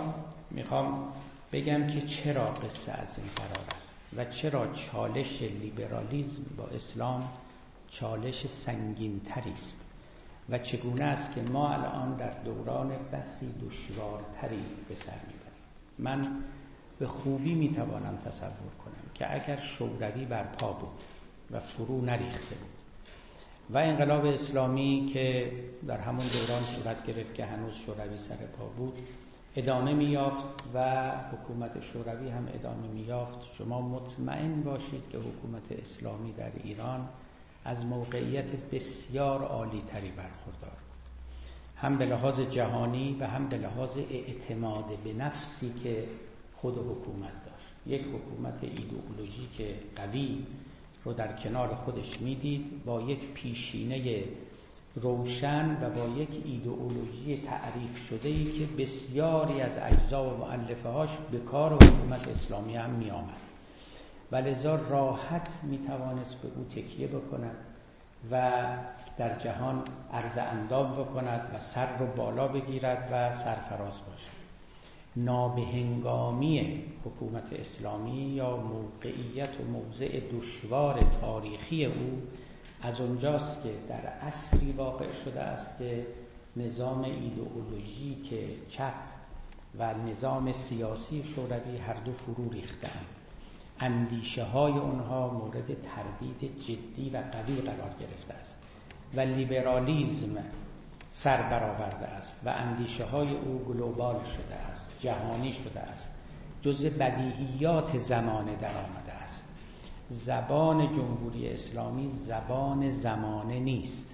می‌خوام بگم که چرا قصه از این قرار است و چرا چالش لیبرالیزم با اسلام چالش سنگین تری است و چگونه است که ما الان در دوران بسی دشوارتری به سر می‌بریم. من به خوبی می‌توانم تصور کنم که اگر شوروی برپا بود و فرو نریخته بود. و انقلاب اسلامی که در همون دوران صورت گرفت که هنوز شوروی سر پا بود ادامه میافت و حکومت شوروی هم ادامه میافت شما مطمئن باشید که حکومت اسلامی در ایران از موقعیت بسیار عالی تری برخوردار بود. هم به لحاظ جهانی و هم به لحاظ اعتماد به نفسی که خود حکومت داشت. یک حکومت که قوی رو در کنار خودش می‌دید با یک پیشینه روشن و با یک ایدئولوژی تعریف شده ای که بسیاری از اجزا و معلفه هاش به کار حکومت اسلامی هم می آمد و لذا راحت می توانست به او تکیه بکند و در جهان عرض اندام بکند و سر رو بالا بگیرد و سرفراز باشد. نابهنگامی حکومت اسلامی یا موقعیت و موضع دشوار تاریخی او از اونجاست که در اصلی واقع شده است که نظام ایدئولوژی که چپ و نظام سیاسی شوروی هر دو فرو ریختند اندیشه های اونها مورد تردید جدی و قوی قرار گرفته است. و لیبرالیزم سر برآورده است و اندیشه های او گلوبال شده است جهانی شده است. جز بدیهیات زمانه در آمده است. زبان جمهوری اسلامی زبان زمانه نیست.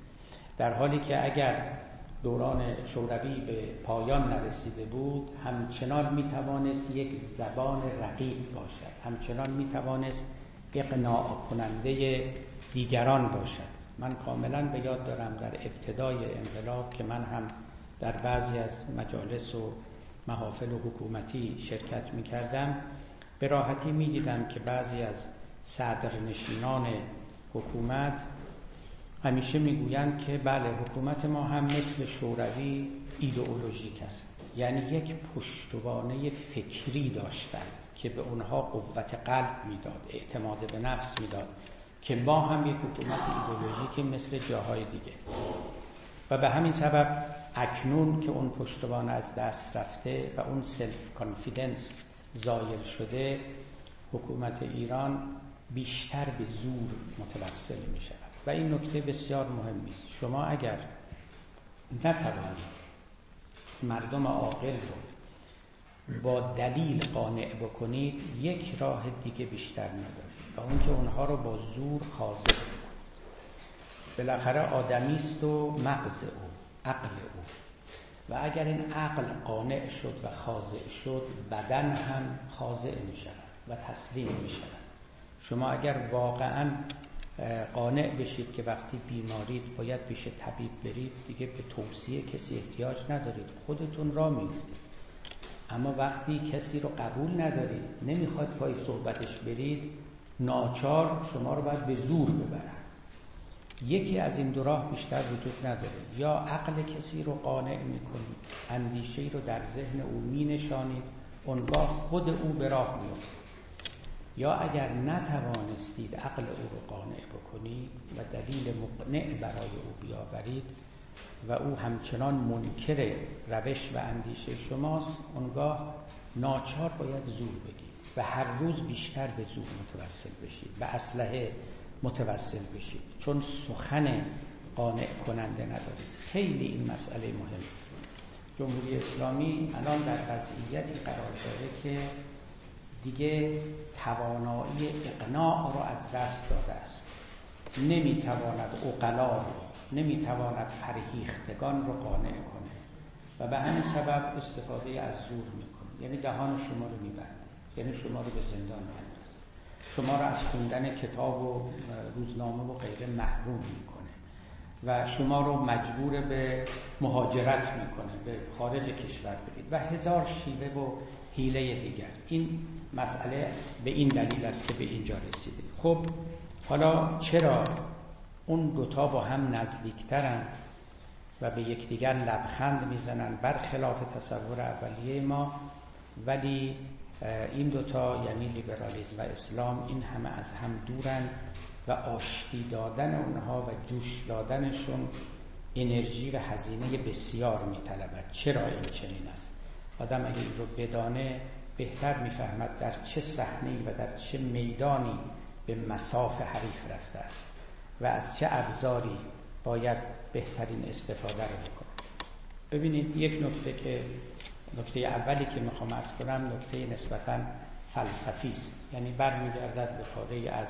در حالی که اگر دوران شوروی به پایان نرسیده بود همچنان می توانست یک زبان رقیب باشد. همچنان می توانست اقناع کننده دیگران باشد. من کاملا به یاد دارم در ابتدای انقلاب که من هم در بعضی از مجالس و محافل و حکومتی شرکت می کردم به راحتی می دیدم که بعضی از صدرنشینان حکومت همیشه می‌گویند که بله حکومت ما هم مثل شوروی ایدئولوژیک است. یعنی یک پشتوانه فکری داشتن که به اونها قوت قلب می‌داد اعتماد به نفس می‌داد. که ما هم یک حکومت ایدئولوژیکی مثل جاهای دیگه. و به همین سبب اکنون که اون پشتوانه از دست رفته و اون self-confidence زایل شده حکومت ایران بیشتر به زور متوسل می شود و این نکته بسیار مهمی است شما اگر نتوانید مردم عاقل رو با دلیل قانع بکنید یک راه دیگه بیشتر ندارید. و اون که اونها رو با زور خاضع کنید بالاخره آدمی است و مغز او عقل او. و اگر این عقل قانع شد و خاضع شد بدن هم خاضع می شود و تسلیم می شود شما اگر واقعا قانع بشید که وقتی بیمارید باید پیش طبیب برید دیگه به توصیه کسی احتیاج ندارید. خودتون را میفتید اما وقتی کسی رو قبول ندارید نمی‌خواد پای صحبتش برید ناچار شما رو باید به زور ببرن. یکی از این دو راه بیشتر وجود نداره. یا عقل کسی رو قانع می‌کنید اندیشه رو در ذهن او مینشانید اونگاه خود او به راه میفته یا اگر نتوانستید عقل او رو قانع بکنید و دلیل مقنع برای او بیاورید و او همچنان منکر روش و اندیشه شماست اونگاه ناچار باید زور بگید و هر روز بیشتر به زور متوسل بشید و اسلحه متوسل بشید. چون سخن قانع کننده ندارید. خیلی این مسئله مهمه. جمهوری اسلامی الان در وضعیتی قرار داره که دیگه توانایی اقناع را از دست داده است. نمی‌تواند اقلا رو نمی‌تواند فرهیختگان رو قانع کنه. و به همین سبب استفاده از زور می‌کنه. یعنی دهان شما رو میبنده. یعنی شما رو به زندان میاندازه. شما رو از خوندن کتاب و روزنامه و غیره محروم می‌کنه. و شما رو مجبور به مهاجرت می‌کنه به خارج کشور برید. و هزار شیوه و حیله دیگر. این مسئله به این دلیل است که به اینجا رسیده. خب حالا چرا اون دوتا با هم نزدیکترن و به یکدیگر لبخند می‌زنن؟ برخلاف تصور اولیه ما ولی این دوتا یعنی لیبرالیسم و اسلام این همه از هم دورند و آشتی دادن اونها و جوش دادنشون انرژی و هزینه بسیار میطلبد. چرا این چنین است؟ آدم اگه این رو بدانه بهتر می‌فهمد در چه صحنه و در چه میدانی به مساف حریف رفته است و از چه ابزاری باید بهترین استفاده رو بکنه. ببینید یک نکته که نکته اولی که می‌خوام از کنم نکته نسبتا فلسفی است. یعنی برمیگردد به پاره از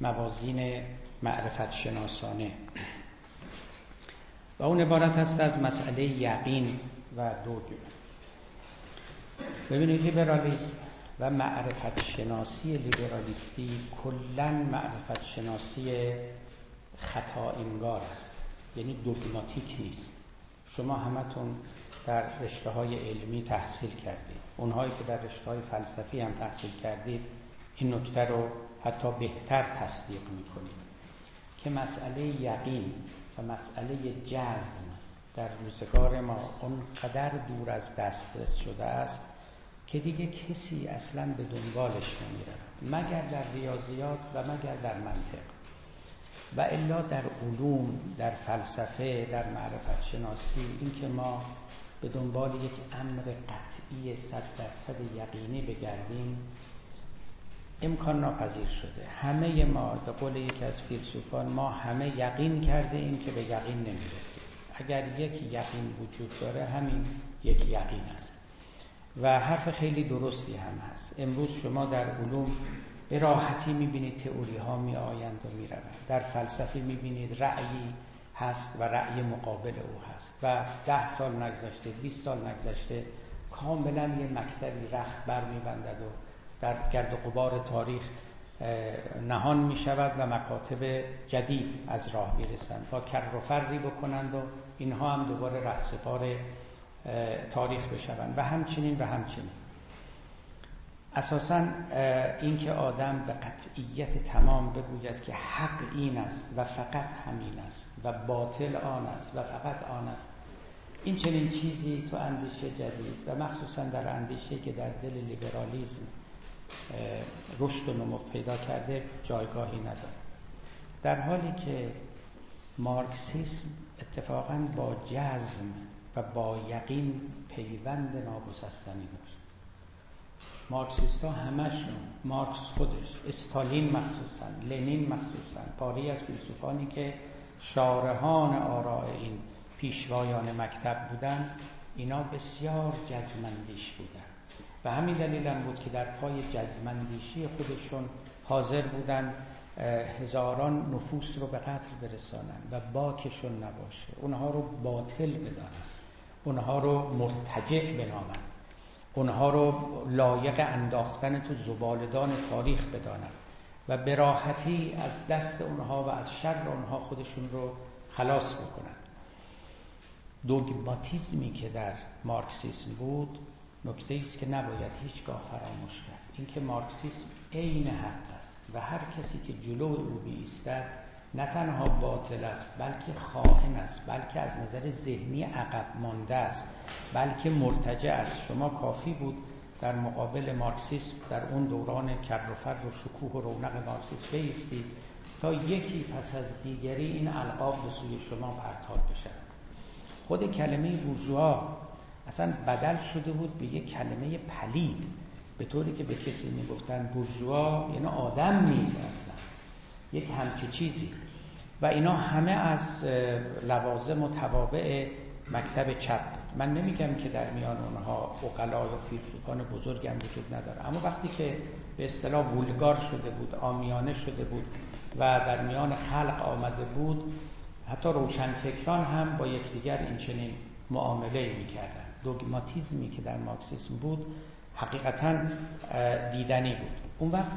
موازین معرفت شناسانه و اون عبارت است از مسئله یقین و دوگم ببینید لیبرالیسم و معرفت شناسی لیبرالیستی کلا معرفت شناسی خطا انگار است. یعنی دوگماتیک نیست. شما همتون در رشته های علمی تحصیل کردید. اونهایی که در رشته های فلسفی هم تحصیل کردید این نکته رو حتی بهتر تصدیق می‌کنید. که مسئله یقین و مسئله جزم در روزگار ما اونقدر دور از دسترس شده است که دیگه کسی اصلا به دنبالش نمیره مگر در ریاضیات و مگر در منطق. و الا در علوم در فلسفه در معرفت شناسی اینکه ما به دنبال یک امر قطعی صد درصد یقینی بگردیم. امکان ناپذیر شده. همه ما به قول یکی از فیلسوفان ما همه یقین کرده ایم که به یقین نمی‌رسیم. اگر یک یقین وجود داره همین یک یقین است. و حرف خیلی درستی هم هست. امروز شما در علوم به راحتی می‌بینید تئوری ها می آیند و می در فلسفه می‌بینید رأیی هست و رأی مقابل او هست و ده سال نگذشته 20 سال نگذشته کاملا یه مکتبی رخت بر و در گرد و قبار تاریخ نهان می شود و مکاتب جدید از راه می‌رسند تا کر و فری بکنند و اینها هم دوباره رهسپار تاریخ بشوند و همچنین و همچنین. اساسا اینکه آدم به قطعیت تمام بگوید که حق این است و فقط همین است و باطل آن است و فقط آن است. این چنین چیزی تو اندیشه جدید و مخصوصا در اندیشه که در دل لیبرالیزم رشد و نمو پیدا کرده جایگاهی نداره. در حالی که مارکسیسم اتفاقا با جزم و با یقین پیوند ناگسستنی داشت مارکسیست ها همشون مارکس خودش استالین مخصوصا لنین مخصوصا پاری از فیلسوفانی که شارهان آراء این پیشوایان مکتب بودن اینا بسیار جزمندیش بودن. و همین دلیل هم بود که در پای جزمندیشی خودشون حاضر بودن هزاران نفوس رو به قتل برسانن و باکشون نباشه. اونها رو باطل بدانن. اونها رو مرتجع بنامن. اونها رو لایق انداختن تو زبالدان تاریخ بدانن و به راحتی از دست اونها و از شر اونها خودشون رو خلاص بکنن دوگماتیزمی که در مارکسیسم بود نکته است که نباید هیچگاه فراموش کرد. اینکه مارکسیسم عین حق است و هر کسی که جلو او بیستد نه تنها باطل است بلکه خائن است بلکه از نظر ذهنی عقب مانده است بلکه مرتجع است. شما کافی بود در مقابل مارکسیسم در اون دوران کر و فر و شکوه و رونق مارکسیسم بیستید تا یکی پس از دیگری این القاب به سوی شما پرتاب بشه. خود کلمه بورژوا اصلا بدل شده بود به یک کلمه پلید به طوری که به کسی می‌گفتن بورژوا یعنی آدم نیست اصلا. یک همچه چیزی. و اینا همه از لوازم و توابع مکتب چپ من نمیگم که در میان اونها اقلا یا فیلسوفان بزرگ هم وجود نداره. اما وقتی که به اصطلاح وولگار شده بود آمیانه شده بود و در میان خلق آمده بود حتی روشنفکران هم با یکدیگر این چنین معامله می‌کردن دوگماتیزمی که در مارکسیسم بود حقیقتا دیدنی بود. اون وقت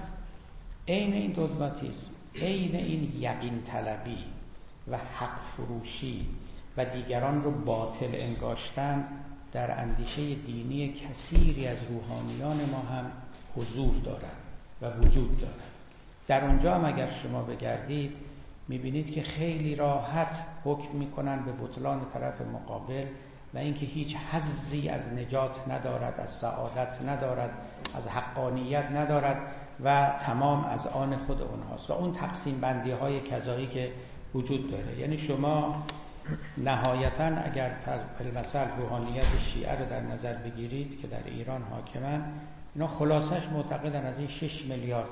عین این دوگماتیزم عین این یقین طلبی و حق فروشی و دیگران رو باطل انگاشتن در اندیشه دینی کثیری از روحانیان ما هم حضور دارد و وجود دارد در اونجا هم اگر شما بگردید می‌بینید که خیلی راحت حکم می‌کنن به بطلان طرف مقابل و اینکه هیچ حزی از نجات ندارد از سعادت ندارد از حقانیت ندارد. و تمام از آن خود اونهاست و اون تقسیم بندی های کذایی که وجود داره. یعنی شما نهایتا اگر مثل روحانیت شیعه رو در نظر بگیرید که در ایران حاکمن اینا خلاصش معتقدن از این 6 میلیارد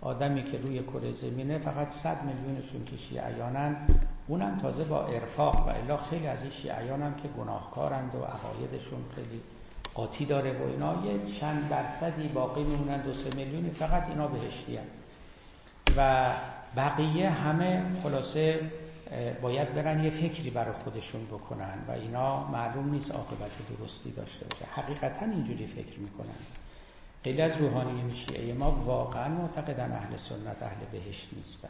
آدمی که روی کره زمینه فقط 100 میلیونشون که شیعیانن اونم تازه با ارفاق و الا خیلی از این شیعیان که گناهکارند و عقایدشون خیلی قاطی داره و اینا یه چند درصدی باقی میمونن دو سه میلیونی فقط اینا بهشتی هم. و بقیه همه خلاصه باید برن یه فکری برای خودشون بکنن و اینا معلوم نیست عاقبت درستی داشته باشه. حقیقتا اینجوری فکر می‌کنن. خیلی از روحانی شیعه ما واقعا معتقدن اهل سنت اهل بهشت نیستن.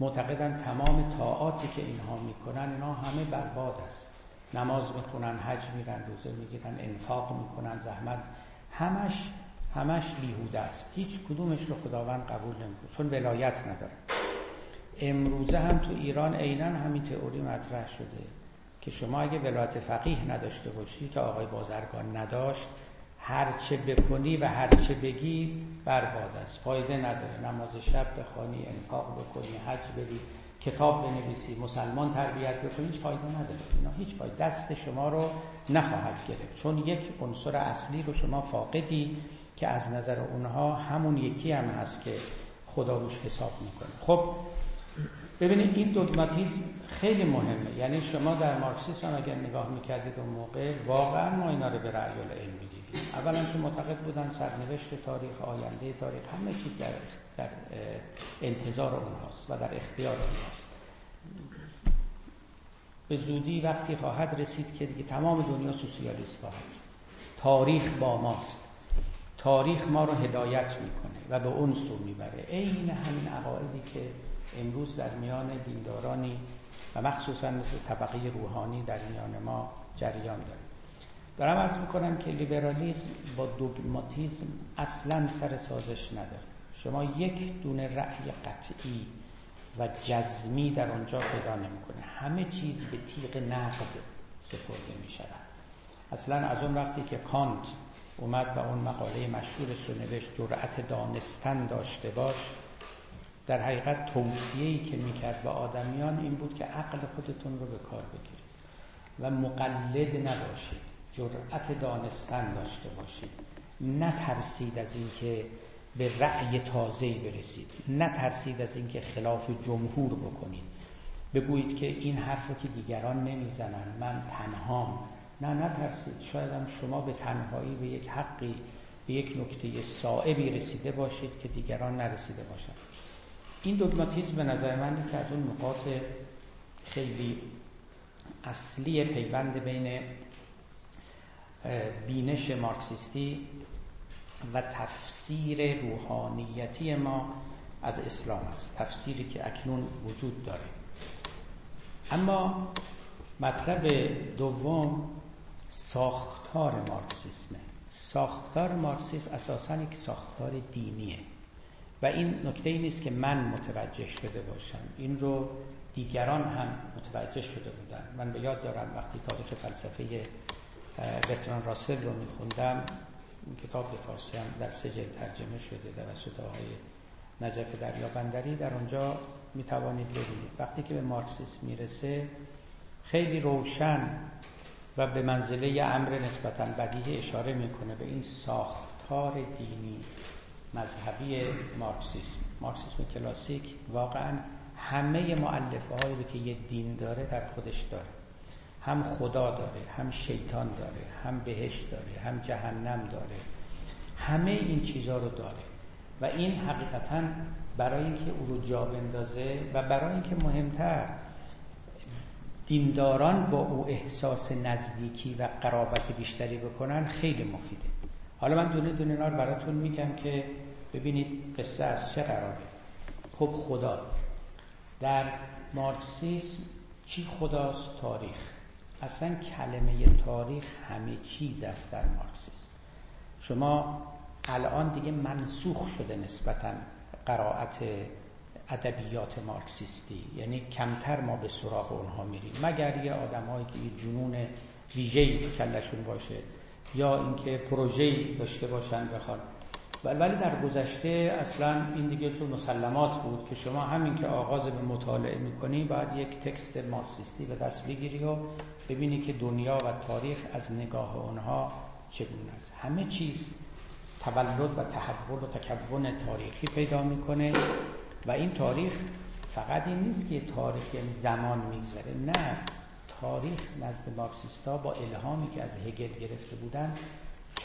معتقدن تمام طاعاتی که اینها می‌کنن اینا همه برباد است نماز می‌خونن حج میرن روزه می‌گیرن انفاق می‌کنن زحمت. همش همش بیهوده است. هیچ کدومش رو خداوند قبول نمی‌کنه چون ولایت نداره. امروزه هم تو ایران عینا همین تئوری مطرح شده که شما اگه ولایت فقیه نداشته باشی که آقای بازرگان نداشت هرچه بکنی و هرچه بگی برباد است. فایده نداره. نماز شب بخوانی انفاق بکنی حج بری. کتاب بنویسی مسلمان تربیت بکنی هیچ فایده نداره. اینا هیچ فایده دست شما رو نخواهد گرفت. چون یک عنصر اصلی رو شما فاقدی که از نظر اونها همون یکی هم هست که خدا روش حساب می‌کنه. خب ببینید این دوگماتیزم خیلی مهمه. یعنی شما در مارکسیسم هم اگر نگاه می‌کردید اون موقع واقعا ما اینا رو به رأی العلم می‌دیدیم. اولا که معتقد بودن سرنوشت تاریخ آینده تاریخ همه چیز در, در انتظار اونهاست و در اختیار اونهاست. به زودی وقتی خواهد رسید که دیگه تمام دنیا سوسیالیست خواهد تاریخ با ماست. تاریخ ما رو هدایت می‌کنه و به اون سو می‌بره. عین همین عقایدی که امروز در میان دیندارانی و مخصوصا مثل طبقه روحانی در میان ما جریان داره دارم از می‌کنم که لیبرالیزم با دوگماتیزم اصلا سر سازش نداره. شما یک دونه رأی قطعی و جزمی در آنجا پیدا نمی‌کنه. همه چیز به تیغ نقد سپرده می شود اصلا از اون وقتی که کانت اومد و اون مقاله مشهورش رو نوشت جرأت دانستن داشته باش در حقیقت توصیه‌ای که می‌کرد به آدمیان این بود که عقل خودتون رو به کار بگیرید و مقلد نباشید جرأت دانستن داشته باشید. نترسید از اینکه به رأی تازه‌ای برسید. نترسید از اینکه خلاف جمهور بکنید. بگویید که این حرف رو که دیگران نمی‌زنن من تنهام. نه نترسید. شاید هم شما به تنهایی به یک حقی به یک نکته صائبی رسیده باشید که دیگران نرسیده باشند. این دوگماتیزم به نظر من که از اون نقاط خیلی اصلی پیوند بین بینش مارکسیستی و تفسیر روحانیتی ما از اسلام است. تفسیری که اکنون وجود داره. اما مطلب دوم ساختار مارکسیسمه ساختار مارکسیسم اساسا یک ساختار دینیه. و این نکته ای نیست که من متوجه شده باشم. این رو دیگران هم متوجه شده بودن. من به یاد دارم وقتی تاریخ فلسفه برتران راسل رو میخوندم. این کتاب به فارسی هم در سجل ترجمه شده در آقای نجف دریابندری. در آنجا می‌توانید ببینید. وقتی که به مارکسیسم می‌رسه خیلی روشن و به منزله امر نسبتا بدیهی اشاره می‌کنه به این ساختار دینی مذهبی مارکسیسم. مارکسیسم کلاسیک واقعا همه معلفه هایی که یه دین داره در خودش داره. هم خدا داره هم شیطان داره هم بهشت داره هم جهنم داره. همه این چیزها رو داره. و این حقیقتا برای اینکه او رو جا بندازه و برای اینکه مهمتر دینداران با او احساس نزدیکی و قرابت بیشتری بکنن خیلی مفیده. حالا من دونه دونه اینا رو براتون میگم که ببینید قصه از چه قراره. خب خدا. در مارکسیسم چی خداست؟ تاریخ. اصلا کلمه تاریخ همه چیز است در مارکسیسم. شما الان دیگه منسوخ شده نسبتا قرائت ادبیات مارکسیستی. یعنی کمتر ما به سراغ اونها میریم. مگر یه آدمایی که یه جنون ویژه‌ای کلشون باشه یا اینکه پروژه‌ای داشته باشن بخوان ولی در گذشته اصلا این دیگه تو مسلمات بود که شما همین که آغاز به مطالعه می‌کنی باید یک تکست مارکسیستی به دست بگیری و ببینی که دنیا و تاریخ از نگاه اونها چگونه است. همه چیز تولد و تحول و تکون تاریخی پیدا می‌کنه و این تاریخ فقط این نیست که تاریخ یعنی زمان میگذره نه. تاریخ نزد مارکسیستا با الهامی که از هگل گرفته بودن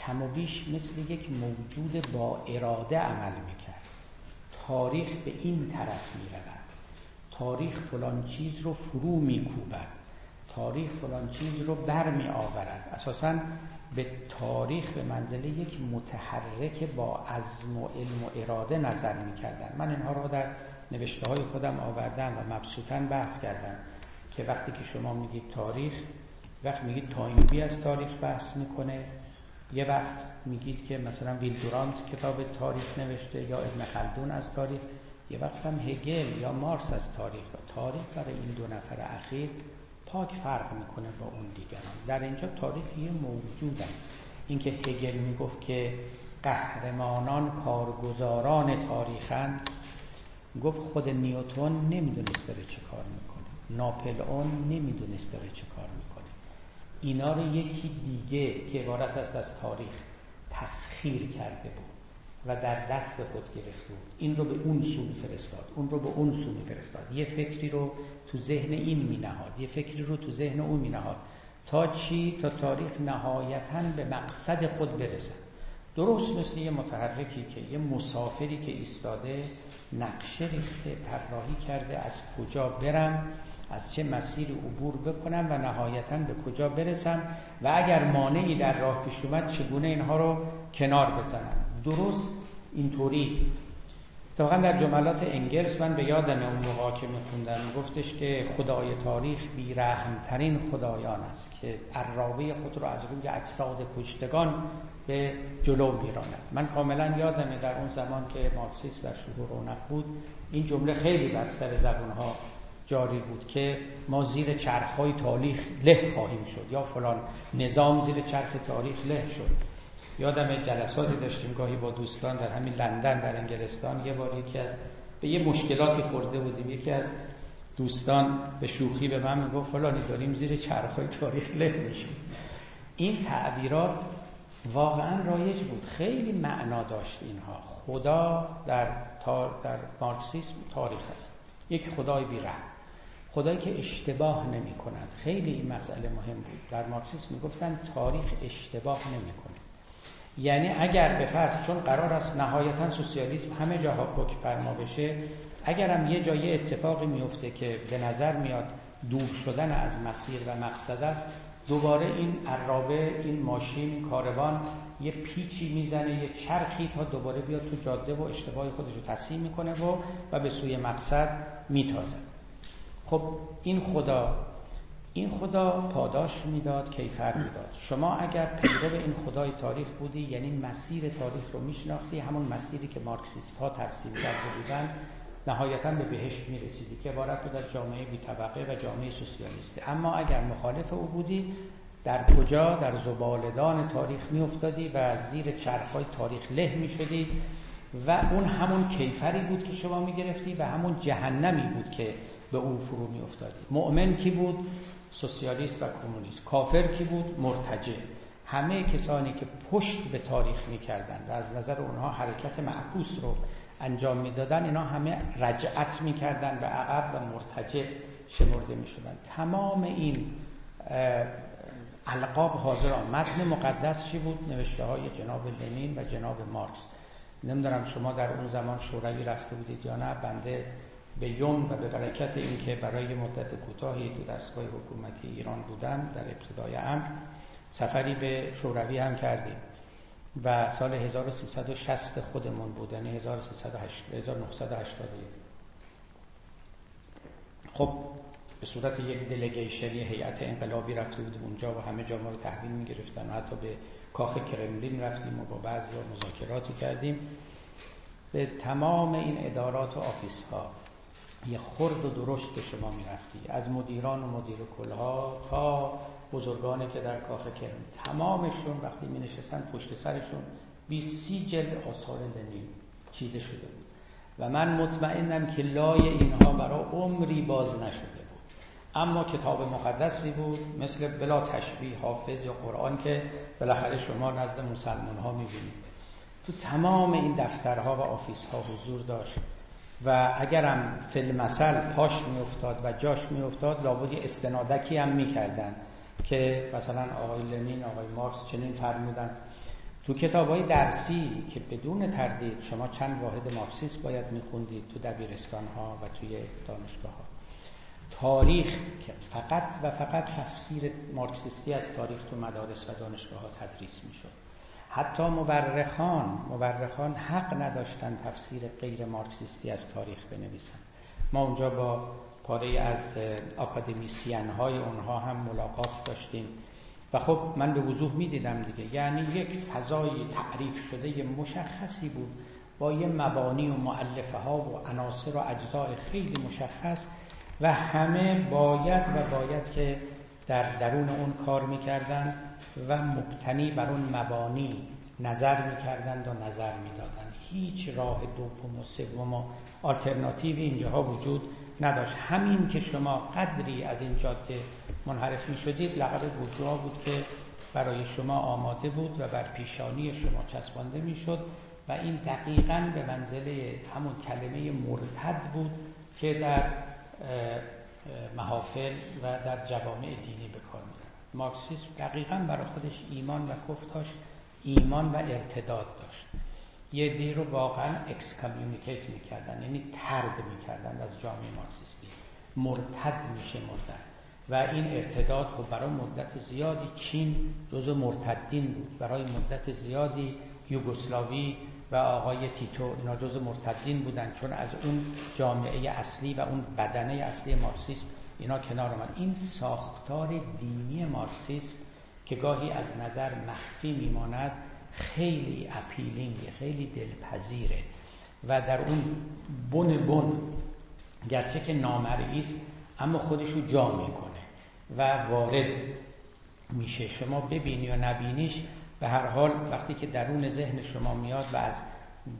کم و بیش مثل یک موجود با اراده عمل می‌کرد. تاریخ به این طرف می‌رود. تاریخ فلان چیز رو فرو میکوبد. تاریخ فلان چیز رو بر می آورد اساسا به تاریخ به منزله یک متحرک با عزم و علم و اراده نظر می‌کردن من اینها رو در نوشته های خودم آوردم و مبسوطا بحث کردم که وقتی که شما میگید تاریخ وقت میگید تاینوبی از تاریخ بحث می‌کنه یه وقت میگید که مثلا ویلدورانت کتاب تاریخ نوشته یا ابن خلدون از تاریخ یه وقت هم هگل یا مارس از تاریخ. و تاریخ برای این دو نفر اخیر پاک فرق می‌کنه با اون دیگران. در اینجا تاریخ یه موجودن اینکه هگل می‌گفت که قهرمانان کارگزاران تاریخن گفت خود نیوتون نمی‌دونست داره چه کار می‌کنه. ناپل اون نمی‌دونست داره چه کار می‌کنه. اینا رو یکی دیگه که عبارت است از تاریخ تسخیر کرده بود و در دست خود گرفته بود. این رو به اون سو فرستاد اون رو به اون سو فرستاد یه فکری رو تو ذهن این می نهاد یه فکری رو تو ذهن اون می نهاد تا چی؟ تا تاریخ نهایتا به مقصد خود برسد درست مثل یه متحرکی که یه مسافری که ایستاده نقشه ریخته طراحی کرده از کجا برم؟ از چه مسیری عبور بکنم و نهایتا به کجا برسم و اگر مانعی در راه پیش اومد چگونه اینها رو کنار بزنم؟ درست اینطوری. اتفاقا در جملات انگلس من به یادم اون موقع که میخوندم گفتش که خدای تاریخ بیرحمترین خدایان است که عرابه خود رو از روی اجساد کشتگان به جلو میراند. من کاملا یادمه در اون زمان که مارکسیس در شهور رونق بود این جمله خیلی بر سر زبونها جاری بود که ما زیر چرخهای تاریخ له خواهیم شد یا فلان نظام زیر چرخ تاریخ له شد. یادم جلساتی داشتیم گاهی با دوستان در همین لندن در انگلستان. یه بار یکی از به یه مشکلاتی خورده بودیم. یکی از دوستان به شوخی به من می‌گفت فلانی داریم زیر چرخهای تاریخ له میشیم. این تعبیرات واقعا رایج بود. خیلی معنا داشت اینها. خدا در, در مارکسیسم تاریخ است. یک خدای بیرحم. خدایی که اشتباه نمی کند خیلی این مسئله مهم بود. در مارکسیسم می‌گفتن تاریخ اشتباه نمی‌کنه. یعنی اگر به فرض چون قرار است نهایتا سوسیالیسم همه جاها حکم فرما بشه اگرم یه جایی اتفاقی میفته که به نظر میاد دور شدن از مسیر و مقصد است دوباره این عرابه این ماشین کاروان یه پیچی می‌زنه یه چرخی تا دوباره بیاد تو جاده و اشتباه خودش رو تصحیح می‌کنه و و به سوی مقصد میتازه. خب این خدا این خدا پاداش می‌داد کیفر می‌داد. شما اگر پیرو این خدای تاریخ بودی یعنی مسیر تاریخ رو میشناختی همون مسیری که مارکسیست ها ترسیم کرده بودن نهایتا به بهشت می‌رسیدی که عبارت بود از جامعه بی طبقه و جامعه سوسیالیستی. اما اگر مخالف او بودی در کجا؟ در زبالدان تاریخ میافتادی و زیر چرخهای تاریخ له می‌شدی و اون همون کیفری بود که شما می‌گرفتی و همون جهنمی بود که به اون فرو میافتادی. مؤمن کی بود؟ سوسیالیست و کمونیست. کافر کی بود؟ مرتجع. همه کسانی که پشت به تاریخ می‌کردند و از نظر اونها حرکت معکوس رو انجام می‌دادن اینا همه رجعت می‌کردن به عقب و مرتجع شمرده می‌شدن. تمام این القاب حاضر متن مقدس چی بود؟ نوشته های جناب لنین و جناب مارکس. نمی‌دونم شما در اون زمان شوروی رفته بودید یا نه بنده به یوم و به برکت اینکه برای مدت کوتاهی تو دستگاه حکومتی ایران بودن در ابتدای امر سفری به شوروی هم کردیم و سال 1360 خودمون بود یعنی 1981 خب به صورت یک delegation ی هیئت انقلابی رفته بودیم اونجا و همه جا ما رو تحویل می‌گرفتن و حتی به کاخ کرملین رفتیم و با بعضی مذاکراتی کردیم. به تمام این ادارات و office ها یه خرد و درشت شما می‌رفتی. از مدیران و مدیر کلها تا بزرگانی که در کاخ کرم. تمامشون وقتی می نشستن پشت سرشون بیست سی جلد آثار لنین چیده شده بود. و من مطمئنم که لای اینها برای عمری باز نشده بود. اما کتاب مقدسی بود مثل بلا تشبیه حافظ یا قرآن که بالاخره شما نزد مسلمان ها تو تمام این دفترها و office ها حضور داشت. و اگرم فی‌المثل پاش میافتاد و جاش میافتاد لابدی استنادکی هم می‌کردن که مثلا آقای لنین آقای مارکس چنین فرمودن تو کتاب های درسی که بدون تردید شما چند واحد مارکسیست باید میخوندید تو دبیرستان ها و توی دانشگاه ها تاریخ که فقط و فقط تفسیر مارکسیستی از تاریخ تو مدارس و دانشگاه ها تدریس می‌شد. حتی مورخان مورخان حق نداشتن تفسیر غیر مارکسیستی از تاریخ بنویسن. ما اونجا با پاره از اکادمیسین های اونها هم ملاقات داشتیم. و خب من به وضوح می‌دیدم دیگه. یعنی یک فضای تعریف شده مشخصی بود. با یه مبانی و معلفه ها و عناصر و اجزای خیلی مشخص و همه باید و باید که در درون اون کار می‌کردن. و مبتنی بر اون مبانی نظر می‌کردند و نظر می‌دادند. هیچ راه دوم و سوم و آلترناتیوی اینجاها وجود نداشت. همین که شما قدری از این جاده منحرف می شدید لقب بورژوا بود که برای شما آماده بود و بر پیشانی شما چسبانده می شد و این دقیقا به منزله همون کلمه مرتد بود که در محافل و در جوامع دینی به مارکسیسم دقیقا برای خودش ایمان و کفر داشت ایمان و ارتداد داشت. یه عده‌ای رو واقعا excommunicate می‌کردن یعنی طرد می‌کردن از جامعه مارکسیستی. مرتد میشه مردن و این ارتداد خب برای مدت زیادی چین جزو مرتدین بود. برای مدت زیادی یوگسلاوی و آقای تیتو اینا جزو مرتدین بودن چون از اون جامعه اصلی و اون بدنه اصلی مارکسیسم اینا کنار آمد. این ساختار دینی مارکسیسم که گاهی از نظر مخفی میماند خیلی اپیلینگه خیلی دلپذیره و در اون بن بن گرچه که نامرئی است اما خودش رو جا می‌کنه و وارد میشه. شما ببینی و نبینیش به هر حال وقتی که درون ذهن شما میاد و از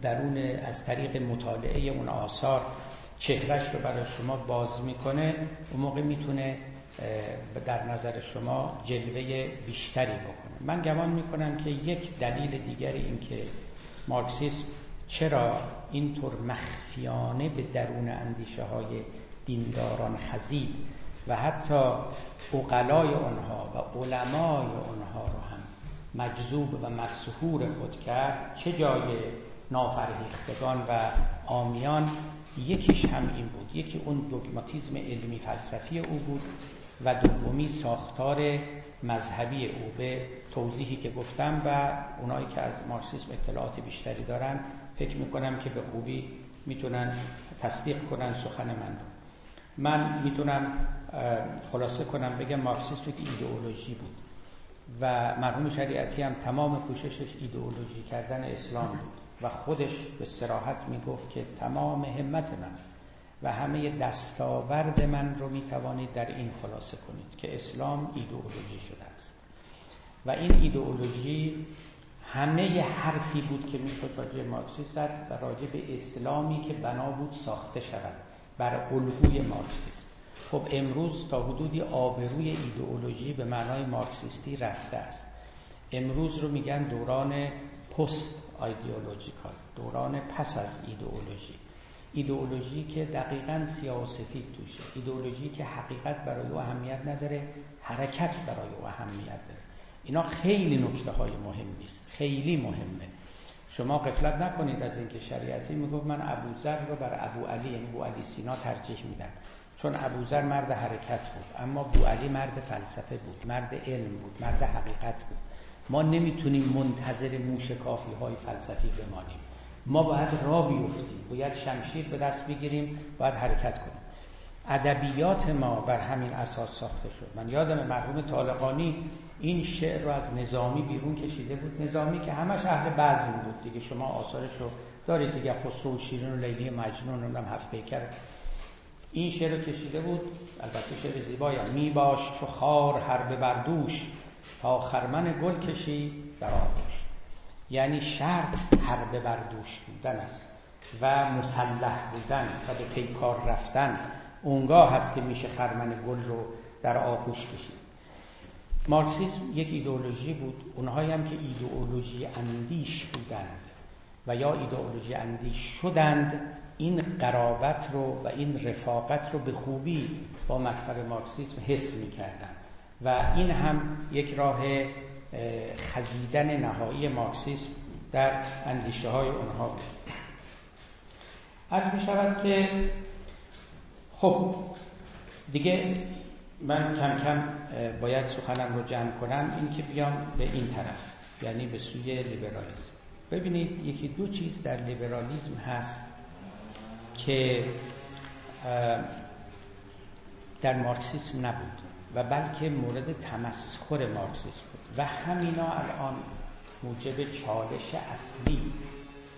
درون از طریق مطالعه اون آثار چهرش رو برای شما باز می‌کنه. اون موقع می‌تونه در نظر شما جلوه بیشتری بکنه. من گمان می‌کنم که یک دلیل دیگری این که مارکسیسم چرا اینطور مخفیانه به درون اندیشه های دینداران خزید و حتی اقلای آنها و علمای آنها رو هم مجذوب و مسهور خود کرد چه جای نافرهیختگان و آمیان یکیش هم این بود. یکی اون دوگماتیزم علمی فلسفی او بود و دومی ساختار مذهبی او به توضیحی که گفتم و اونایی که از مارکسیسم اطلاعات بیشتری دارن فکر می‌کنم که به خوبی می‌تونن تصدیق کنن سخن من رو. من می‌تونم خلاصه کنم بگم مارکسیسم یک ایدئولوژی بود و مرحوم شریعتی هم تمام کوششش ایدئولوژی کردن اسلام بود. و خودش به سراحت می‌گفت که تمام همت من و همه دستاورد من رو می‌توانید در این خلاصه کنید که اسلام ایدئولوژی شده است. و این ایدئولوژی همه یه حرفی بود که می‌شد راجع مارکسیسم زد و راجع به اسلامی که بنا بود ساخته شود بر الگوی مارکسیسم. خب امروز تا حدودی آبروی ایدئولوژی به معنای مارکسیستی رفته است. امروز رو میگن دوران پست ایدئولوژیکال دوران پس از ایدئولوژی. ایدئولوژی که دقیقا سیاه و سفید توشه. ایدئولوژی که حقیقت برای او اهمیت نداره حرکت برای او اهمیت داره. اینا خیلی نکته های مهم نیست. خیلی مهمه. شما قفلت نکنید از اینکه شریعتی می‌گفت من ابوذر رو بر ابو علی یعنی ابو علی سینا ترجیح میدم. چون ابوذر مرد حرکت بود اما ابو علی مرد فلسفه بود مرد علم بود مرد حقیقت بود. ما نمی‌تونیم منتظر موشکافی های فلسفی بمانیم. ما باید را بیفتیم باید شمشیر به دست بگیریم باید حرکت کنیم. ادبیات ما بر همین اساس ساخته شد. من یادم مرحوم طالقانی این شعر رو از نظامی بیرون کشیده بود. نظامی که همش اهل بعضی بود دیگه. شما آثارش رو دارید. دیگه خسرو و شیرین و لیلی مجنون نمی‌دونم هفت پیکر. این شعر رو کشیده بود. البته شعر زیبایی. می باش چو خار هر بردوش تا خرمن گل کشی در آغوش. یعنی شرط هر بردوش بودن است و مسلح بودن و به پیکار رفتن اونگاه هست که میشه خرمن گل رو در آغوش کشید. مارکسیسم یک ایدئولوژی بود اونهایی هم که ایدئولوژی اندیش بودند و یا ایدئولوژی اندیش شدند این قرابت رو و این رفاقت رو به خوبی با مکتب مارکسیسم حس می‌کردند. و این هم یک راه خزیدن نهایی مارکسیسم در اندیشه های اونها بود. عرض می شود که خب دیگه من کم کم باید سخنم رو جمع کنم این که بیام به این طرف یعنی به سوی لیبرالیسم. ببینید یکی دو چیز در لیبرالیسم هست که در مارکسیسم نبود. و بلکه مورد تمسخر مارکسیسم بود. و همینا الان موجب چالش اصلی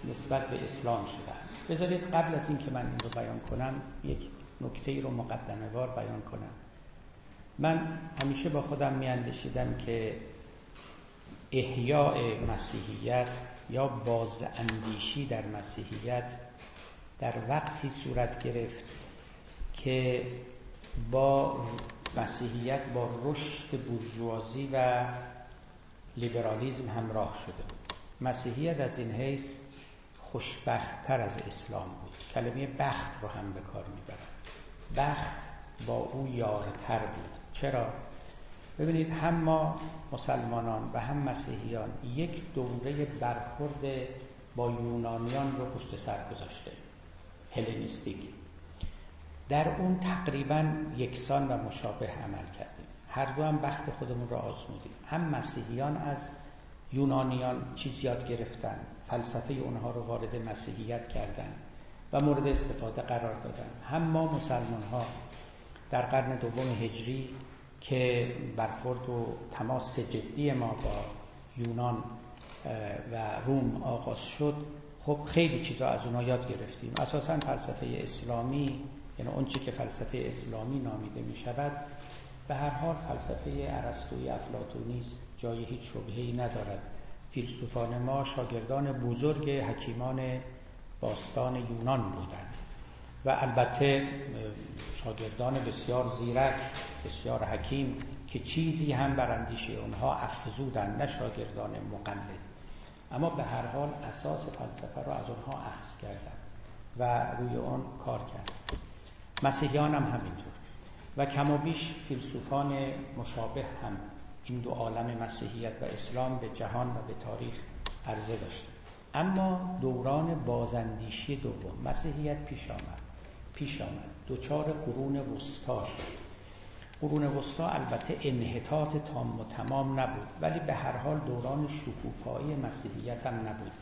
نسبت به اسلام شده. بذارید قبل از اینکه من این رو بیان کنم یک نکته ای رو مقدمه وار بیان کنم. من همیشه با خودم میاندیشیدم که احیاء مسیحیت یا باز اندیشی در مسیحیت در وقتی صورت گرفت که با مسیحیت با رشد بورژوازی و لیبرالیزم همراه شده بود. مسیحیت از این حیث خوشبختتر از اسلام بود. کلمه بخت رو هم به کار می‌برن. بخت با او یارتر بود. چرا؟ ببینید هم ما مسلمانان و هم مسیحیان یک دوره برخورد با یونانیان رو پشت سر گذاشته. هلنیستیک. در اون تقریبا یکسان و مشابه عمل کردیم. هر دو هم بخت خودمون رو آزمودیم. هم مسیحیان از یونانیان چیز یاد گرفتن فلسفه اونها رو وارد مسیحیت کردن و مورد استفاده قرار دادن. هم ما مسلمان ها در قرن دوم هجری که برخورد و تماس جدی ما با یونان و روم آغاز شد خب خیلی چیزا از اونها یاد گرفتیم. اساسا فلسفه اسلامی یعنی اون که فلسفه اسلامی نامیده می شود به هر حال فلسفه ارسطویی افلاطونی است جای هیچ شبهه‌ای ندارد. فیلسوفان ما شاگردان بزرگ حکیمان باستان یونان بودند. و البته شاگردان بسیار زیرک بسیار حکیم که چیزی هم بر اندیشه اونها افزودن نه شاگردان مقلد. اما به هر حال اساس فلسفه را از اونها اخذ کردن و روی اون کار کردن مسیحیان هم همینطور. و کم و بیش فیلسوفان مشابه هم این دو عالم مسیحیت و اسلام به جهان و به تاریخ عرضه داشته اما دوران بازندیشی دوم مسیحیت پیش آمد. پیش آمد. دوچار قرون وسطا شد. قرون وسطا البته انحطاط تام و تمام نبود ولی به هر حال دوران شکوفایی مسیحیت هم نبود.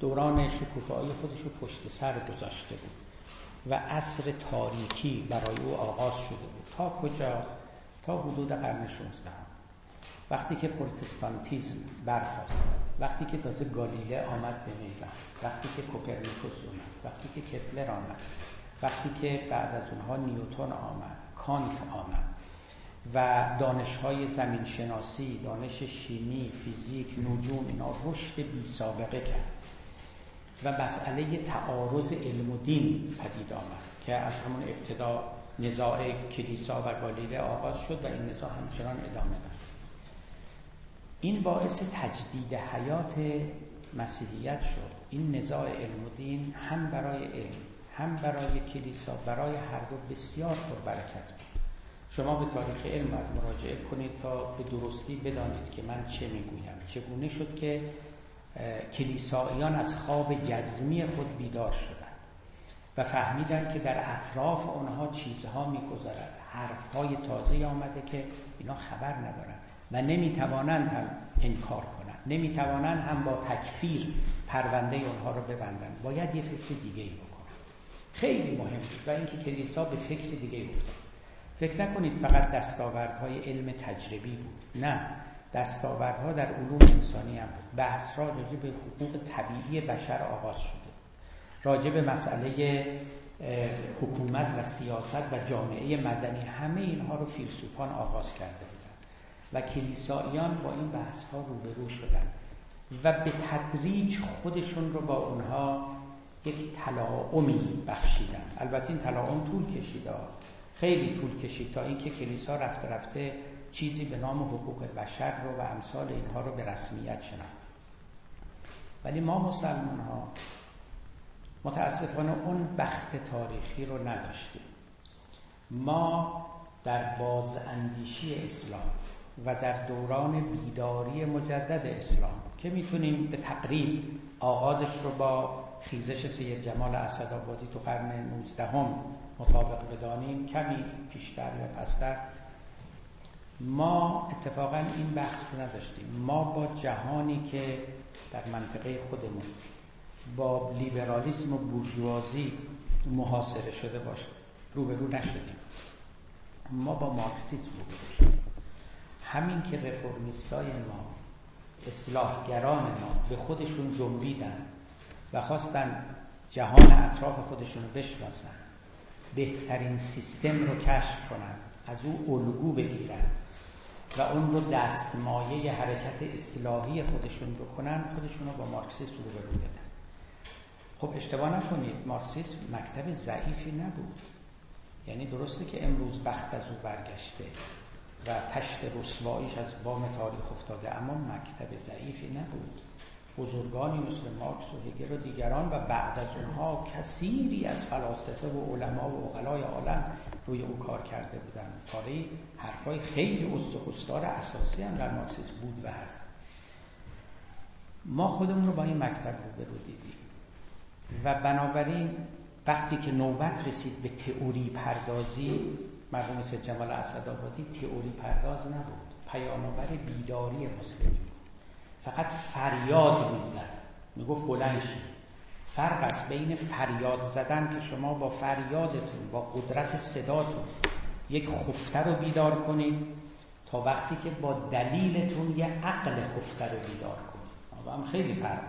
دوران شکوفایی خودش رو پشت سر گذاشته بود. و عصر تاریکی برای او آغاز شده بود. تا کجا؟ تا حدود قرن 16 وقتی که پروتستانتیزم برخاست وقتی که تازه گالیله آمد به میدان وقتی که کوپرنیکوس اومد وقتی که کپلر آمد وقتی که بعد از اونها نیوتون آمد کانت آمد و دانشهای زمینشناسی دانش شیمی فیزیک نجوم اینا رشد بی سابقه کرد. و مسئله تعارض علم و دین پدید آمد که از همون ابتدا نزاع کلیسا و گالیله آغاز شد و این نزاع همچنان ادامه داشت. این باعث تجدید حیات مسیحیت شد. این نزاع علم و دین هم برای علم هم برای کلیسا برای هر دو بسیار پربرکت بود. شما به تاریخ علم مراجعه کنید تا به درستی بدانید که من چه می‌گویم. چگونه شد که کلیساییان از خواب جزمی خود بیدار شدند و فهمیدند که در اطراف آنها چیزها میگذرد. حرفهای تازه آمده که اینا خبر ندارند و نمی‌توانند هم انکار کنند. نمی‌توانند هم با تکفیر پرونده آنها رو ببندند. باید یه فکر دیگه ای بکنند. خیلی مهم بود و اینکه کلیسا به فکر دیگه افتاد. فکر نکنید فقط دستاوردهای علم تجربی بود. نه. دستاوردها در علوم انسانی هم بود. بحث را راجع به حقوق طبیعی بشر آغاز شده. راجع به مسئله حکومت و سیاست و جامعه مدنی همه اینها رو فیلسوفان آغاز کرده بودند و کلیساییان با این بحث ها روبرو شدند و به تدریج خودشون رو با اونها یک تلاعمی بخشیدن. البته این تلاعم طول کشیده خیلی طول کشید تا اینکه کلیسا رفته رفته چیزی به نام حقوق بشر رو و امثال اینها رو به رسمیت شناخت. ولی ما مسلمان ها متاسفانه اون بخت تاریخی رو نداشتیم. ما در بازاندیشی اسلام و در دوران بیداری مجدد اسلام که می‌تونیم به تقریب آغازش رو با خیزش سید جمال اسدآبادی تو قرن 19 هم مطابق بدانیم کمی پیشتر یا پستر ما اتفاقا این بحث رو نداشتیم. ما با جهانی که در منطقه خودمون با لیبرالیسم و بورژوازی محاصره شده باشه روبرو نشدیم. ما با مارکسیسم روبرو شدیم. همین که رفرمیستای ما اصلاحگران ما به خودشون جنبیدن و خواستن جهان اطراف خودشون رو بشناسن بهترین سیستم رو کشف کنن از او الگو بگیرن. و اون رو دستمایه حرکت اصلاحی خودشون رو کنن خودشون رو با مارکسیسم رو دادن. خب اشتباه نکنید مارکسیسم مکتب ضعیفی نبود. یعنی درسته که امروز بخت از او برگشته و تشت رسواییش از بام تاریخ افتاده اما مکتب ضعیفی نبود. بزرگانی مثل مارکس و هگل و دیگران و بعد از اونها کثیری از فلاسفه و علما و اقلای عالم روی او کار کرده بودند. پاره حرفای خیلی استخستار اساسی هم در مارکسیسم بود و هست. ما خودمون رو با این مکتب رو برو دیدیم. و بنابراین وقتی که نوبت رسید به تئوری پردازی مرحوم سید جمال اسدآبادی تئوری پرداز نبود. پیامآور بیداری مسلمین فقط فریاد می‌زد. می‌گفت بلند فرق است بین فریاد زدن که شما با فریادتون با قدرت صداتون یک خفته رو بیدار کنید تا وقتی که با دلیلتون یه عقل خفته رو بیدار کنید. هم خیلی فرق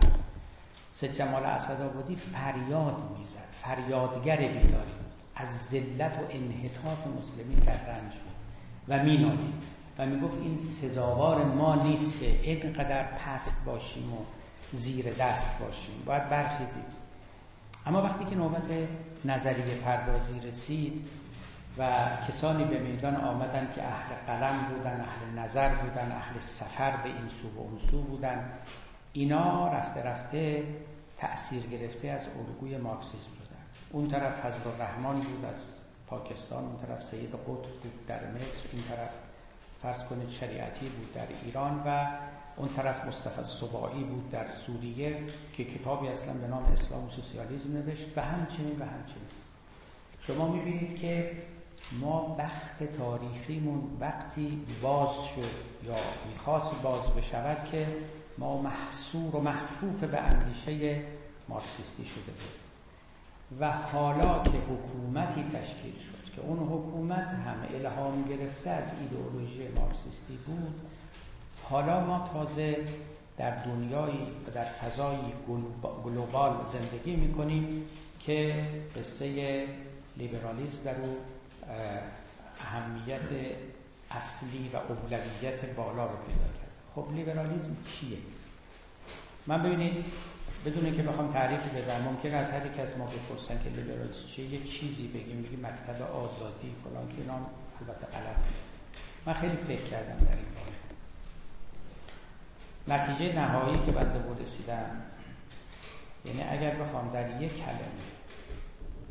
سید جمال اسدآبادی فریاد می‌زد فریادگر بیداری از ذلت و انحطاط مسلمین در رنج بود و مینالید. و می‌گفت این سزاوار ما نیست که اینقدر پست باشیم و زیر دست باشیم. باید برخیزیم اما وقتی که نوبت نظریه پردازی رسید و کسانی به میدان آمدن که اهل قلم بودن اهل نظر بودن اهل سفر به این سو و اون سو بودن اینا رفته رفته تأثیر گرفته از الگوی مارکسیسم بودن اون طرف فضل الرحمن بود از پاکستان اون طرف سید قطب بود در مصر این طرف فرض کنید شریعتی بود در ایران و اون طرف مصطفی سبایی بود در سوریه که کتابی اصلا به نام اسلام و سوسیالیسم نوشت و همچنین و همچنین. شما می‌بینید که ما بخت تاریخیمون وقتی باز شد یا می‌خواست باز بشود که ما محصور و محفوف به اندیشه مارکسیستی شده بود و حالا که حکومتی تشکیل شد که اون حکومت هم الهام گرفته از ایدئولوژی مارکسیستی بود. حالا ما تازه در دنیایی و در فضای گلوبال زندگی می‌کنیم که قصه لیبرالیسم در او اهمیت اصلی و اولویت بالا رو پیدا کرد. خب لیبرالیسم چیه؟ من ببینید بدون که بخوام تعریف بدم ممکن از هر یک از ما بپرسن که لیبرالیسم چیه یه چیزی بگیم بگیم مکتب آزادی فلان که نام البته غلط نیست. من خیلی فکر کردم در این باره. نتیجه نهایی که بنده بود رسیدم یعنی اگر بخوام در یک کلمه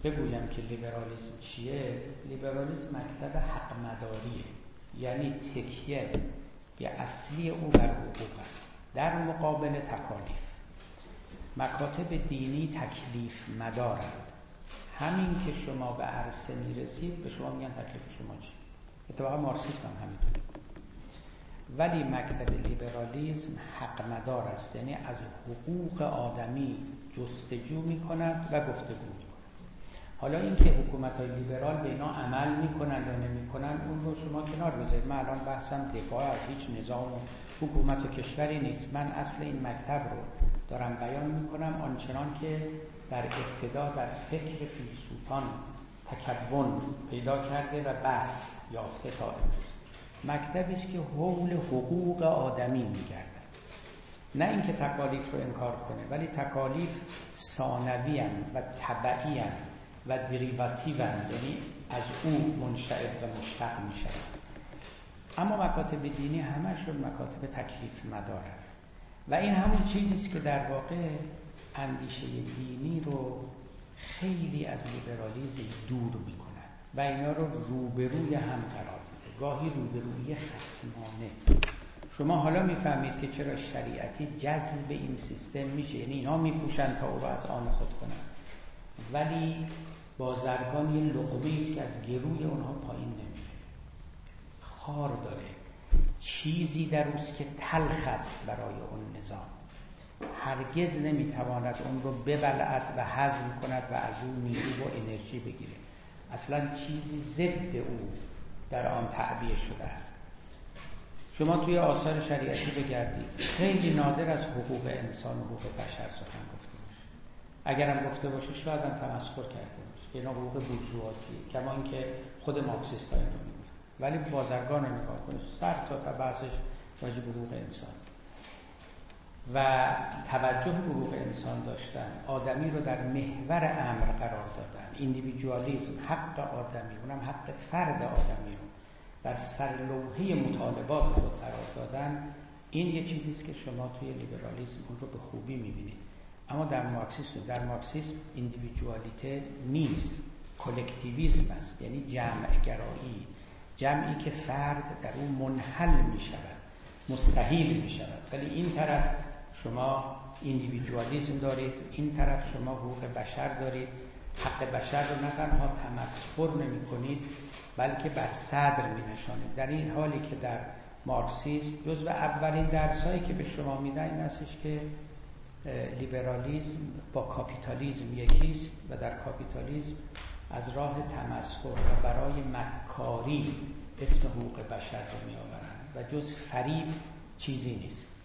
بگویم که لیبرالیسم چیه لیبرالیسم مکتب حق مداریه. یعنی تکیه به اصلی او بر حقوق است. در مقابل تکالیف. مکاتب دینی تکلیف مدارند همین که شما به عرصه می‌رسید به شما میگن تکلیف شما چی؟ اتفاقا مارکسیسم هم همینطوره. ولی مکتب لیبرالیزم حق مدار است. یعنی از حقوق آدمی جستجو می کند و گفتگو می کند حالا اینکه حکومت های لیبرال به اینا عمل می کنند یا نمی کنند اون رو شما کنار بذارید. من الان بحثم دفاع از هیچ نظام و حکومت و کشوری نیست. من اصل این مکتب رو دارم بیان می کنم آنچنان که در ابتدا در فکر فیلسوفان تکون پیدا کرده و بس یافته تا امروز. مکتبی است که حول حقوق آدمی میگردد. نه اینکه تکالیف رو انکار کنه ولی تکالیف ثانوی و طبعی و دریواتیو یعنی از او منشعب و مشتق می اما مکاتب دینی همشون مکاتب تکلیف مدارن و این همون چیزی است که در واقع اندیشه دینی رو خیلی از لیبرالیزم دور می‌کنن و اینا رو روبروی هم قرار گاهی روبرویی خسمانه شما حالا می‌فهمید که چرا شریعتی جذب این سیستم میشه. یعنی اینا میپوشن تا او رو از آن خود کنن. ولی بازرگان یه لقمه است که از گروی اونها پایین نمیره. خار داره. چیزی در اوست که تلخ است برای اون نظام. هرگز نمی‌تواند اون رو ببلعد و هضم کند و از او نیرو و انرژی بگیره. اصلا چیزی ضد او در آن تعبیه شده است. شما توی آثار شریعتی بگردید. خیلی نادر از حقوق انسان و حقوق بشر سخن گفته باشه. اگرم گفته باشه شاید هم تمسخر کرده باشه. حقوق بورژوازی کما اینکه خود مارکسیست ها اینو می‌گفت ولی بازرگان رو نگاه کنید سر تا تا بحثش راجع حقوق انسان. و توجه حقوق انسان داشتن. آدمی رو در محور امر قرار دادن. ایندیویدوالیسم حق آدمی اونم حق فرد آدمی رو در سرلوحه مطالبات خود قرار دادن. این یه چیزی است که شما توی لیبرالیسم اون رو به خوبی می‌بینید. اما در مارکسیسم در مارکسیسم ایندیویدوالیته نیست. کلکتیویسم است. یعنی جمع گرایی جمعی که فرد در اون منحل می شود مستحیل می شود ولی این طرف شما ایندیویدوالیزم دارید این طرف شما حقوق بشر دارید. حق بشر رو نه تنها تمسخر نمی کنید بلکه بر صدر می نشانید در این حالی که در مارکسیسم جزو اولین درسایی که به شما میدن این هستش که لیبرالیزم با کاپیتالیزم یکیست و در کاپیتالیزم از راه تمسخر و برای مکاری اسم حقوق بشر رو می آورند و جز فریب چیزی نیست.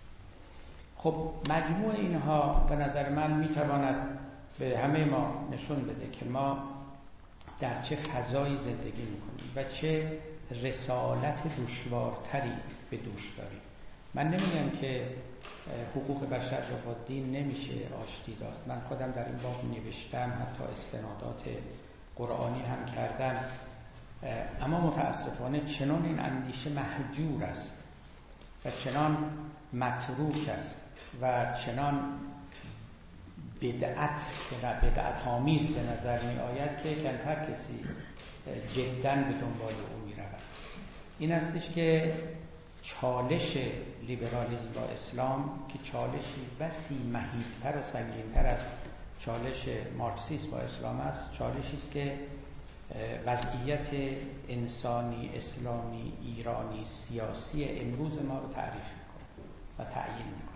خب مجموع اینها به نظر من می‌تواند به همه ما نشون بده که ما در چه فضایی زندگی می‌کنیم و چه رسالت دشوارتری به دوش داریم. من نمیگم که حقوق بشر رو با دین نمیشه آشتی داد. من خودم در این باب نوشتم حتی استنادات قرآنی هم کردم. اما متاسفانه چنان این اندیشه محجور است و چنان متروک است و چنان بدعت بدعت آمیز به نظر می آید که کمتر کسی جدا به دنبال او می رود این استش که چالش لیبرالیزم با اسلام که چالشی بسی مهیبتر و سنگینتر از چالش مارکسیسم با اسلام است چالشی است که وضعیت انسانی اسلامی ایرانی سیاسی امروز ما رو تعریف می‌کنه و تعیین می‌کنه.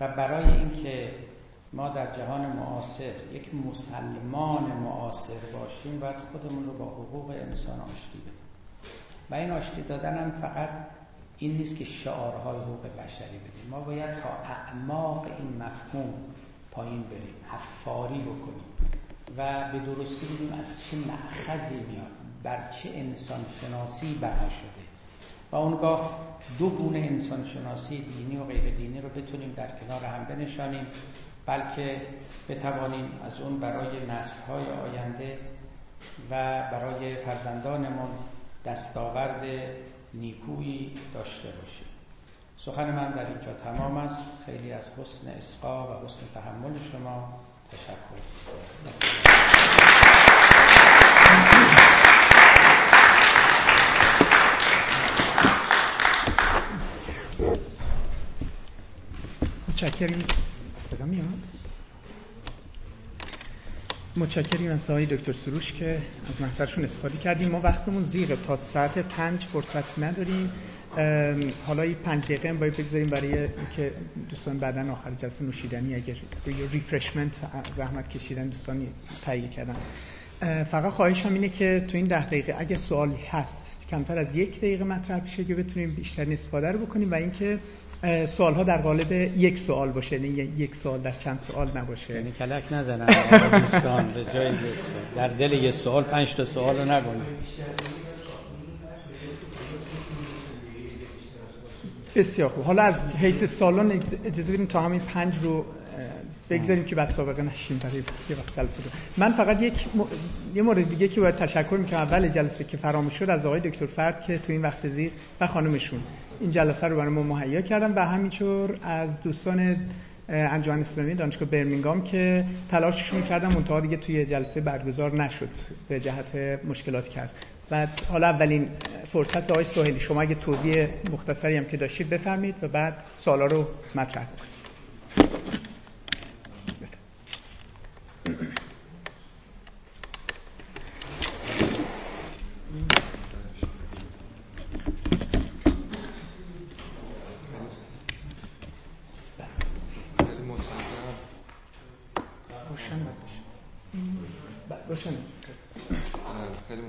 و برای اینکه ما در جهان معاصر یک مسلمان معاصر باشیم باید خودمون رو با حقوق انسان آشتی بدیم. و این آشتی دادن هم فقط این نیست که شعارهای حقوق بشری بدیم. ما باید تا اعماق این مفهوم پایین بریم حفاری بکنیم و به درستی بودیم از چه معخذی میاد بر چه انسان شناسی بنا شده. و اونگاه دو گونه انسان شناسی دینی و غیر دینی رو بتونیم در کنار هم بنشانیم بلکه بتوانیم از اون برای نسلهای آینده و برای فرزندانمون دستاورد نیکویی داشته باشیم. سخن من در اینجا تمام است. خیلی از حسن اسقا و حسن تحمل شما تشکر. متشکریم. صدا میاد؟ متشکریم از آقای دکتر سروش که از محضرشون استفاده کردیم. ما وقتمون زیغه تا ساعت پنج فرصت نداریم. حالا این پنج دقیقه هم باید بگذاریم برای که دوستان بعدا آخر جلسه نوشیدنی اگر روی ریفرشمنت زحمت کشیدن دوستانی تهیه کردن. فقط خواهشم اینه که تو این ده دقیقه اگه سوالی هست کمتر از یک دقیقه مطرح بشه که بتونیم بیشتر استفاده رو بکنیم و اینکه سوال ها در قالب یک سوال باشه یعنی یک سوال در چند سوال نباشه. یعنی کلک نزنن دوستان به جای در دل یه سوال پنج تا سوال رو نکنیم بسیار خوب. حالا از حیث سالان اجازه بدیم تا همین پنج رو بگذاریم که بعد سابقه نشیم برای یه وقت جلسه رو. من فقط یک م... یه مورد دیگه که باید تشکر می‌کنم. اول جلسه که فراموش شد از آقای دکتر فرد که تو این وقت زیر و خانمشون. این جلسه رو برای ما مهیا کردن و همینطور از دوستان انجمن اسلامی دانشگاه برمینگام که تلاششون کردن منتها دیگه توی جلسه برگزار نشد به جهت مشکلاتی که هست. بعد حالا اولین فرصت آقای سوهلی شما اگه توضیح مختصری هم که داشتید بفرمید و بعد سوالا رو مطرح کنید خیلی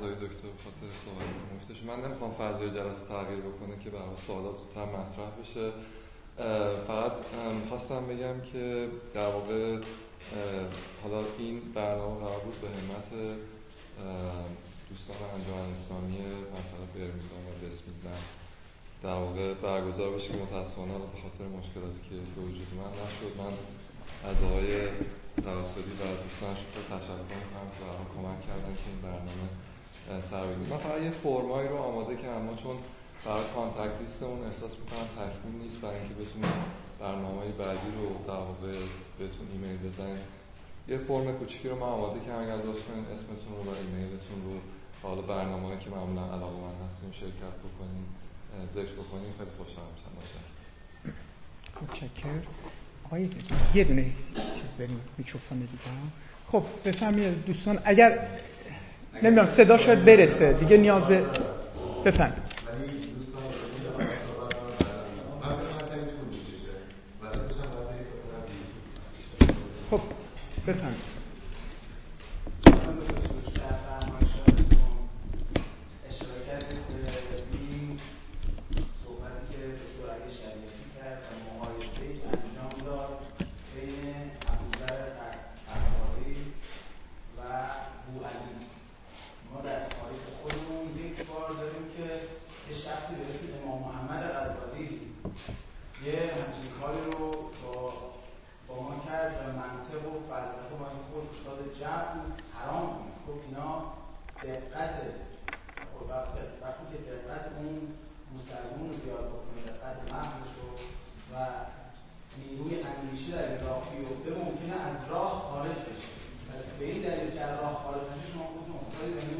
آقای دکتر خاطر صحبت مفتش من نمی‌خوام فضای جلسه تغییر بکنه که برای سوالات زودتر مطرح بشه. فقط خواستم بگم که در واقع حالا این برنامه قرار بود به همت دوستان انجمن اسلامی منطقه برمینگام و بسمیدن در واقع برگزار بشه که متاسفانه به خاطر مشکلاتی که به وجود من نشد. من از آقای توسلی و دوستانش رو تشکر می‌کنم که کمک کردن که این برنامه سر بگیره. من فقط یه فرم‌هایی رو آماده کردم. ما چون برای contact list مون احساس می‌کنم تکمیل نیست برای اینکه بتونیم برنامه بعدی رو در واقع بهتون ایمیل بزنیم. یه فرم کوچیکی رو من آماده کردم. اگر لطف کنید اسمتون رو و ایمیلتون رو حالا برنامه‌ای که معمولا علاقه‌مند هستیم شرکت بکنیم ذکر بکنیم. خیلی خوشحال میشم متشکرم. آقای یه دونه چیز داریم میکروفون دیگه. خب بفهمید دوستان اگر نمی‌دونم صدا شاید برسه. دیگه نیاز به بفهمید خب بفهمید خودتون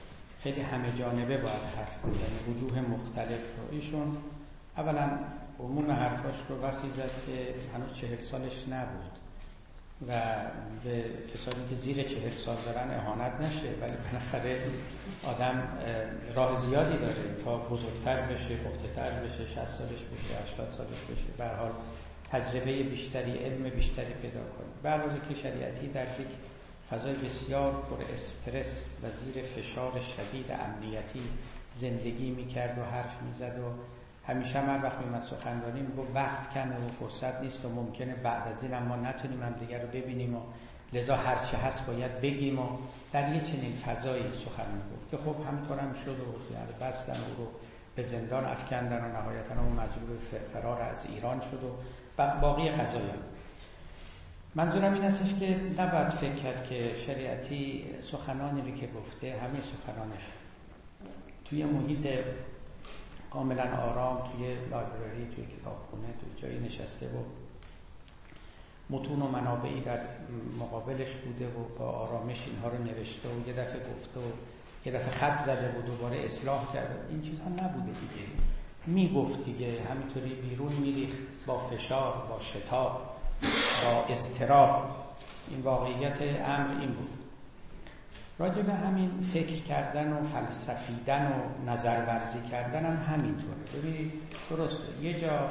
خیلی همه جانبه باید حرف بزنه وجوه مختلف رو. ایشون اولا عموم حرفاش رو وقتی زد که هنوز چهل سالش نبود و به کسانی که زیر چهل سال دارن اهانت نشه ولی بالاخره آدم راه زیادی داره تا بزرگتر بشه پختهتر بشه 60 سالش بشه 80 سالش بشه. به حال تجربه بیشتری علم بیشتری پیدا کنیم برنامه که شریعتی در یک فضای بسیار پر استرس و زیر فشار شدید امنیتی زندگی می‌کرد و حرف می‌زد و همیشه هر وقت میمد سخنرانی میگو وقت کمه و فرصت نیست و ممکنه بعد از این ما نتونیم هم دیگر رو ببینیم و لذا هرچه هست باید بگیم و در یه چنین فضایی سخن می‌گفت که خب همینطور هم شد و یعنی بستن او رو به زندان افکندن و نهایتا اون مجبور فرار از ایران شد و باقی قضایا منظورم این استش که نباید فکر کرد که شریعتی سخنانی رو که گفته همه سخنانش توی محیط کاملا آرام توی لایبرری توی کتابخونه توی جایی نشسته و متون و منابعی در مقابلش بوده و با آرامش اینها رو نوشته و یه دفعه گفته و یه دفعه خط زده و دوباره اصلاح کرده این چیزها نبوده دیگه. می‌گفت دیگه همینطوری بیرون میریخت با فشار با شتاب. با استراب این واقعیت امر این بود. راجع به همین فکر کردن و فلسفیدن و نظرورزی کردن هم همینطوره. ببینید درسته. یه جا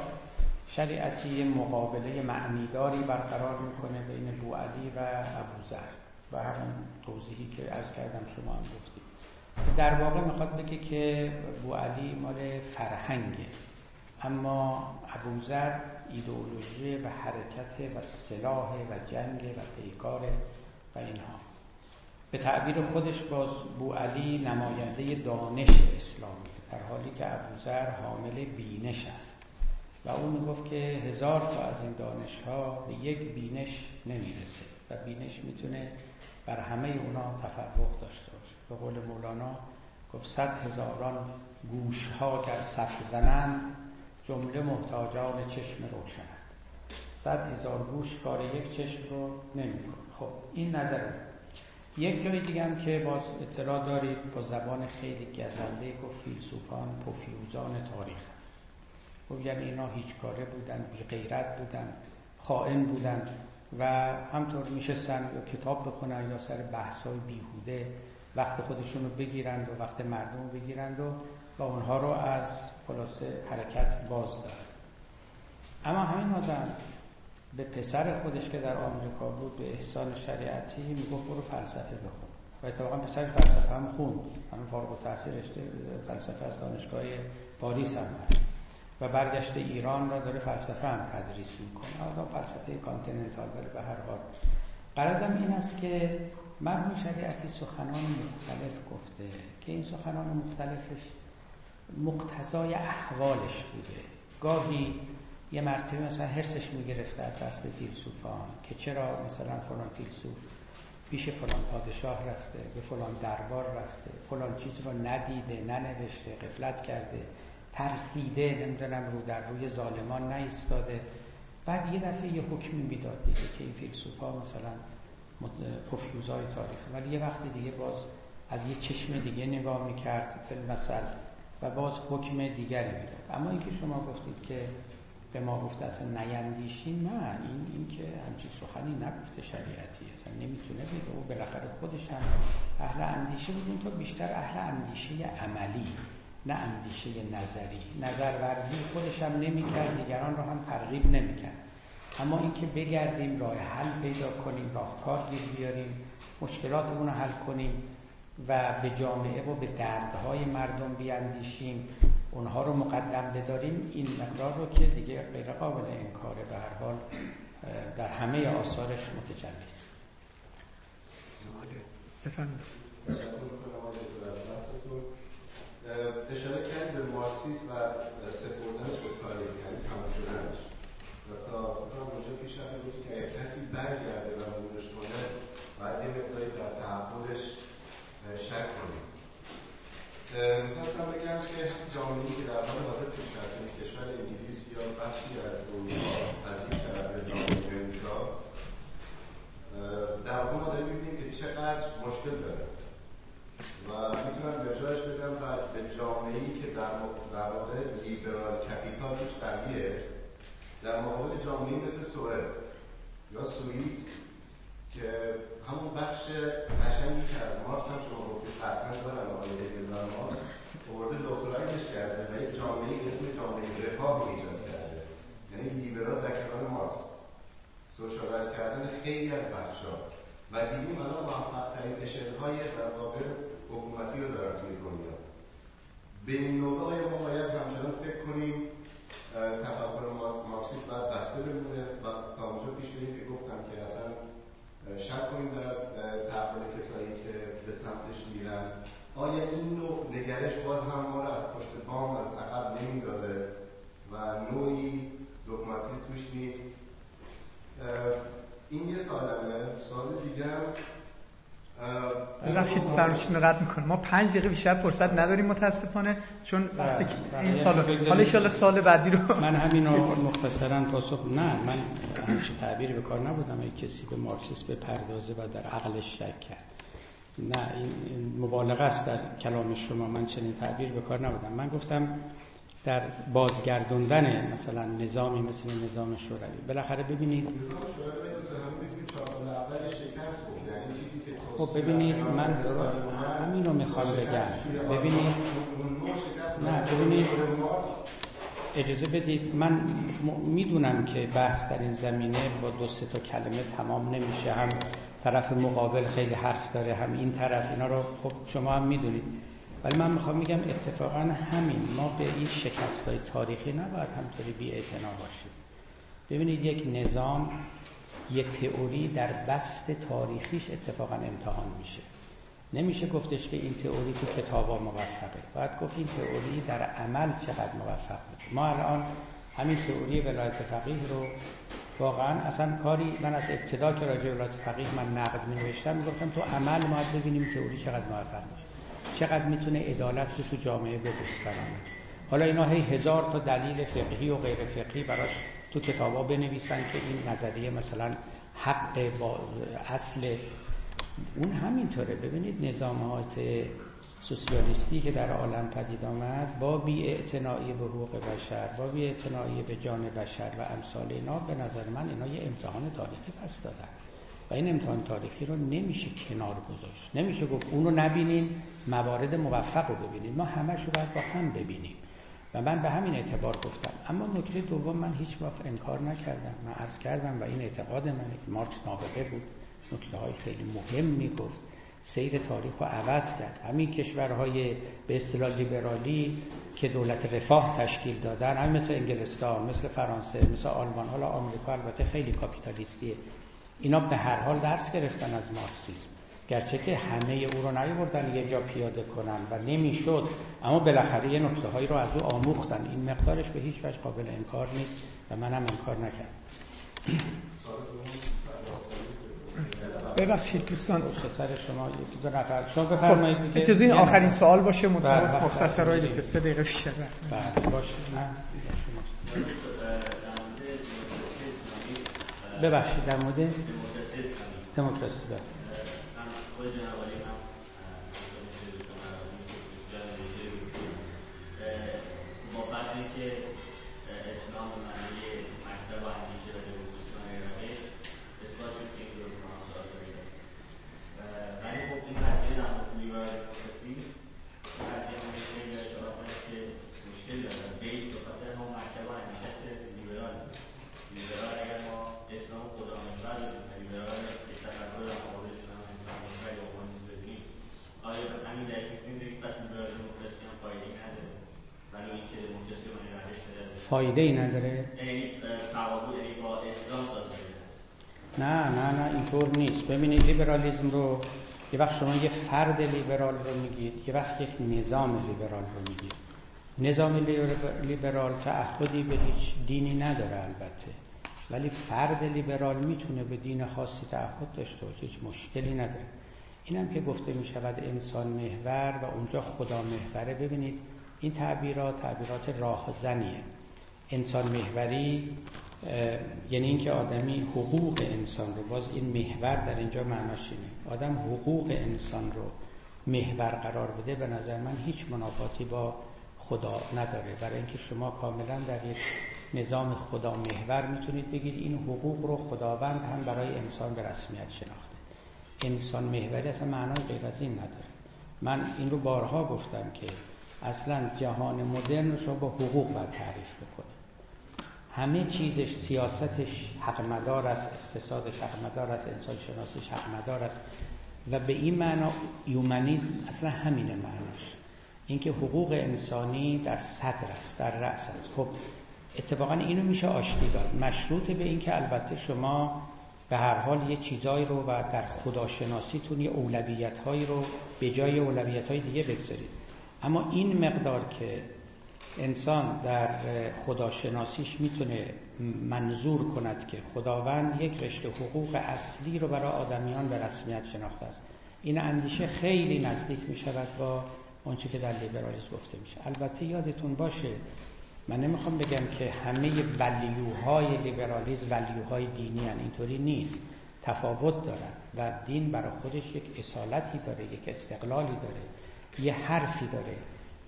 شریعتی مقابله معنیداری برقرار می‌کنه بین بو علی و ابوذر و همون توضیحی که از کردم شما هم گفتید. در واقع می‌خواد بگه که بو علی مال فرهنگه. اما ابوذر ایدئولوژی و حرکت و سلاح و جنگ و پیکار و اینها. به تعبیر خودش باز بو علی نماینده دانش اسلامی در حالی که ابوذر حامل بینش است. و او می‌گفت که هزار تا از این دانش ها به یک بینش نمی‌رسه و بینش می‌تونه بر همه اونا تفوق داشته باشه. به قول مولانا گفت صد هزاران گوش ها گر صف زنند جمله محتاجان چشم روشنند صد هزار گوش کار یک چشم رو نمیکن خب این نظر. یک جای دیگه هم که باز اطلاع دارید با زبان خیلی گزنده گفت فیلسوفان پوفیوزان تاریخ. خب یعنی اینا هیچ کاره بودن بی غیرت بودن خائن بودن و همطور میشستن یا کتاب بخونن یا سر بحث های بیهوده وقت خودشون رو بگیرند و وقت مردم رو بگیرند و با اونها رو از خلاصه حرکت باز دارن اما همین آدم به پسر خودش که در آمریکا بود به احسان شریعتی می‌گفت برو فلسفه بخون. و اتفاقا پسر فلسفه هم خوند. همین فارغ التحصیل رشته فلسفه از دانشگاه پاریس هم هست. و برگشته ایران را داره فلسفه هم تدریس می‌کنه. آدم فلسفه continental ولی به هر حال. غرضم این است که مرحوم شریعتی سخنان مختلف گفته که این سخنان مختلفش مقتضای احوالش بوده. گاهی یه مرتبه مثلا حرصش می‌گرفته از دست فیلسوفان که چرا مثلا فلان فیلسوف پیش فلان پادشاه رفته به فلان دربار رفته فلان چیز رو ندیده ننوشته غفلت کرده ترسیده نمی‌دونم رو در روی ظالمان نیستاده. بعد یه دفعه یه حکمی می‌داد دیگه که این فیلسوف ها مثلا پفیوزای تاریخ. ولی یه وقت دیگه باز از یه چشم دیگه نگاه می‌کرد. فیلم مثل و باز حکم دیگری می‌داد. اما اینکه شما گفتید که به ما گفته اصلا نیندیشی نه این این که همچین سخنی نگفته شریعتی. اصلا نمی‌تونه بگه او بالاخره خودش هم اهل اندیشه بود. تا بیشتر اهل اندیشه عملی نه اندیشه نظری. نظر ورزی خودش هم نمی‌کرد دیگران را هم ترغیب نمی‌کرد. اما اینکه بگردیم راه حل پیدا کنیم راهکار گیر بیاریم مشکلاتمون رو حل کنیم و به جامعه و به دردهای مردم بیاندیشیم. اونها رو مقدم بداریم. این مقدار رو که دیگه غیر قابل انکاره به هر حال در همه آثارش متجلی است اشاره کردی به مارسیس و سپردن خودکاری یعنی تمام شدنش. و تا فکرم اونجا پیش بود که کسی برگرده و مرورش کنه باید یه مقداری در تحولش شک کنیم. می‌خواستم بگم که جامعه که در حال حاضر پیش هست کشور انگلیس یا بخشی از اروپا از این طرف جامعه امریکا در واقع ما داریم می‌بینیم که چقدر مشکل داره. و می‌تونم به جایش بدم به جامعه ای که در واقع لیبرال کپیتال توش قویه در مقابل جامعه مثل سوئد یا سوئیس که همون بخش قشنگی که از مارس هم شما گفتید حتما دارن آقای دیوید مارس آورده localize ش کرده و یک جامعه اسم جامعه رفاه ایجاد کرده. یعنی لیبرال در کنار مارکس. socialize کردن خیلی از بخشا و دیدیم الان موفق ترین شکل‌های در واقع حکومتی رو دارن توی دنیا. به این نوبه ما باید همچنان فکر کنیم تفکر مارکسیست باید بسته بمونه و تا اونجا پیش بریم که گفتم که اصلا شک کنیم در تحول کسایی که به سمتش میرن. آیا این نوع نگرش باز هم ما رو از پشت بام از عقب نمیندازه و نوعی دوگماتیست توش نیست؟ این یه سالمه سال دیگه ببخشید فرمایشتون رد می‌کنم. ما پنج دقیقه بیشتر فرصت نداریم متاسفانه چون بله، وقتی بله. این سال حالا ان سال بعدی رو من همین رو مختصرا پاسخ نه من همچین تعبیری به کار نبودم. ای کسی به مارکسیسم به پردازه و در عقلش شک کرد. نه این مبالغه است در کلام شما. من چنین تعبیر به کار نبودم. من گفتم در بازگردوندن مثلا نظامی مثل نظام شوروی. بالاخره ببینید خب ببینید من همین رو می‌خوام بگم. ببینید. نه ببینید. اجازه بدید. من می‌دونم که بحث در این زمینه با دو سه تا کلمه تمام نمیشه. هم طرف مقابل خیلی حرف داره هم این طرف. اینا رو خب شما هم می‌دونید. ولی من می‌خوام میگم اتفاقا همین. ما به این شکست های تاریخی نباید همطوری بی باشیم. ببینید یک نظام یه تئوری در بست تاریخیش اتفاقا امتحان میشه. نمیشه گفتش که این تئوری تو کتابا موفقه باید گفت این تئوری در عمل چقدر موفق بود ما الان همین تئوری ولایت فقیه رو واقعا اصلا کاری من از ابتدا که راجع ولایت فقیه من نقد می نوشتم می‌گفتم تو عمل ما ببینیم تئوری چقدر موفق میشه چقدر می‌تونه عدالت رو تو جامعه بگسترانه. حالا اینا هی هزار تا دلیل فقهی و غیر فقهی براش تو کتابا بنویسن که این نظریه مثلا حق با اصل اون همینطوره. ببینید نظامات سوسیالیستی که در عالم پدید آمد با بی به حقوق بشر با بی به جان بشر و امثال اینا به نظر من اینا یه امتحان تاریخی پس دادن. و این امتحان تاریخی رو نمیشه کنار گذاشت. نمیشه گفت اون رو نبینین موارد موفق رو ببینید ما همش رو باید با هم ببینیم. و من به همین اعتبار گفتم. اما نکته دوم من هیچ وقت انکار نکردم. من عرض کردم و این اعتقاد منه که مارکس نابغه بود. نکته های خیلی مهم می‌گفت. سیر تاریخ رو عوض کرد. همین کشورهای به اصطلاح لیبرالی که دولت رفاه تشکیل دادن مثل انگلستان مثل فرانسه مثل آلمان حالا آمریکا البته خیلی کاپیتالیستیه. اینا به هر حال درس گرفتن از مارکسیسم. گرچه که همه او رو نیاوردن یه جا پیاده کنن و نمی‌شد. اما بالاخره یه نکته هایی رو از او آموختن. این مقدارش به هیچ وجه قابل انکار نیست و منم انکار نکردم. ببخشید دوستان. سر شما یکی دو نفر. شما بفرمایید خب اجازه این آخرین سوال باشه بله، مختصر که سه دقیقه بیشتر. بله باشه. نه ببخشید در مورد دموکراسی. داره فایده ای نداره نه نه نه اینطور نیست. ببینید لیبرالیزم رو یه وقت شما یه فرد لیبرال رو میگید یه وقت یک نظام لیبرال رو میگید. نظام لیبرال تعهدی به هیچ دینی نداره البته. ولی فرد لیبرال می‌تونه به دین خاصی تعهد داشته باشه هیچ مشکلی نداره. اینم که گفته می شود انسان محور و اونجا خدا محوره. ببینید این تعبیرات تعبیرات راهزنیه انسان محوری یعنی اینکه آدمی حقوق انسان رو باز این محور در اینجا معناش اینه. آدم حقوق انسان رو محور قرار بده به نظر من هیچ منافاتی با خدا نداره. برای اینکه شما کاملا در یک نظام خدا محور می‌تونید بگید این حقوق رو خداوند هم برای انسان به رسمیت شناخته. انسان محوری اصلا معنای غیر از این نداره. من این رو بارها گفتم که اصلا جهان مدرن رو شما با حقوق باید تعریف بکنید. همه چیزش سیاستش حق مدار است اقتصادش حق مدار است انسان شناسیش حق مدار است. و به این معنا یومنیزم اصلا همین معناش اینکه حقوق انسانی در صدر است در رأس است. خب اتفاقا اینو میشه آشتی داد. مشروط به اینکه البته شما به هر حال یه چیزایی رو و در خداشناسیتون یه اولویت هایی رو به جای اولویت های دیگه بگذارید. اما این مقدار که انسان در خداشناسیش می‌تونه منظور کند که خداوند یک رشته حقوق اصلی رو برای آدمیان به رسمیت شناخته است. این اندیشه خیلی نزدیک می شود با آنچه که در لیبرالیسم گفته میشه. البته یادتون باشه من نمی‌خوام بگم که همه ولیوهای لیبرالیسم ولیوهای دینی هن. اینطوری نیست. تفاوت دارن و دین برای خودش یک اصالتی داره یک استقلالی داره یه حرفی داره.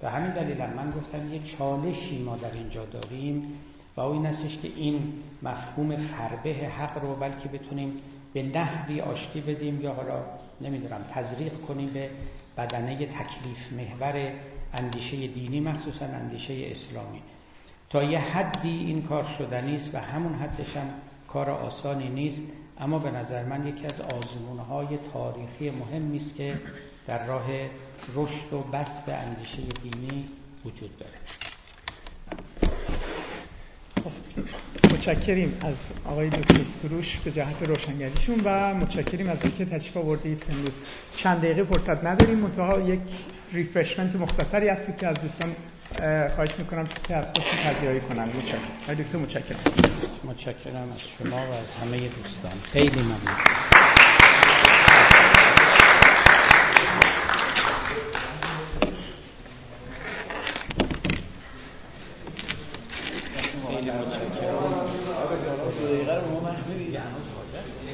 و همین دلیل من گفتم یه چالشی ما در اینجا داریم و این استش که این مفهوم فربه حق رو بلکه بتونیم به نحوی آشتی بدیم یا حالا نمی‌دونم تزریق کنیم به بدنه تکلیف محور اندیشه دینی مخصوصا اندیشه اسلامی. تا یه حدی این کار شدنی است و همون حدش هم کار آسانی نیست اما به نظر من یکی از آزمونهای تاریخی مهمی است که در راه رشد و بست اندیشه دینی وجود داره. خب، متشکریم از آقای دکتر سروش به جهت روشنگریشون و متشکریم از اینکه تشریف آوردید. امروز چند دقیقه فرصت نداریم. منتها یک ریفرشمنت مختصری هستی که از دوستان خواهش می‌کنم که از خودشون پذیرایی کنن. متشکرم. دکتر متشکرم. متشکرم از شما و از همه دوستان. خیلی ممنون.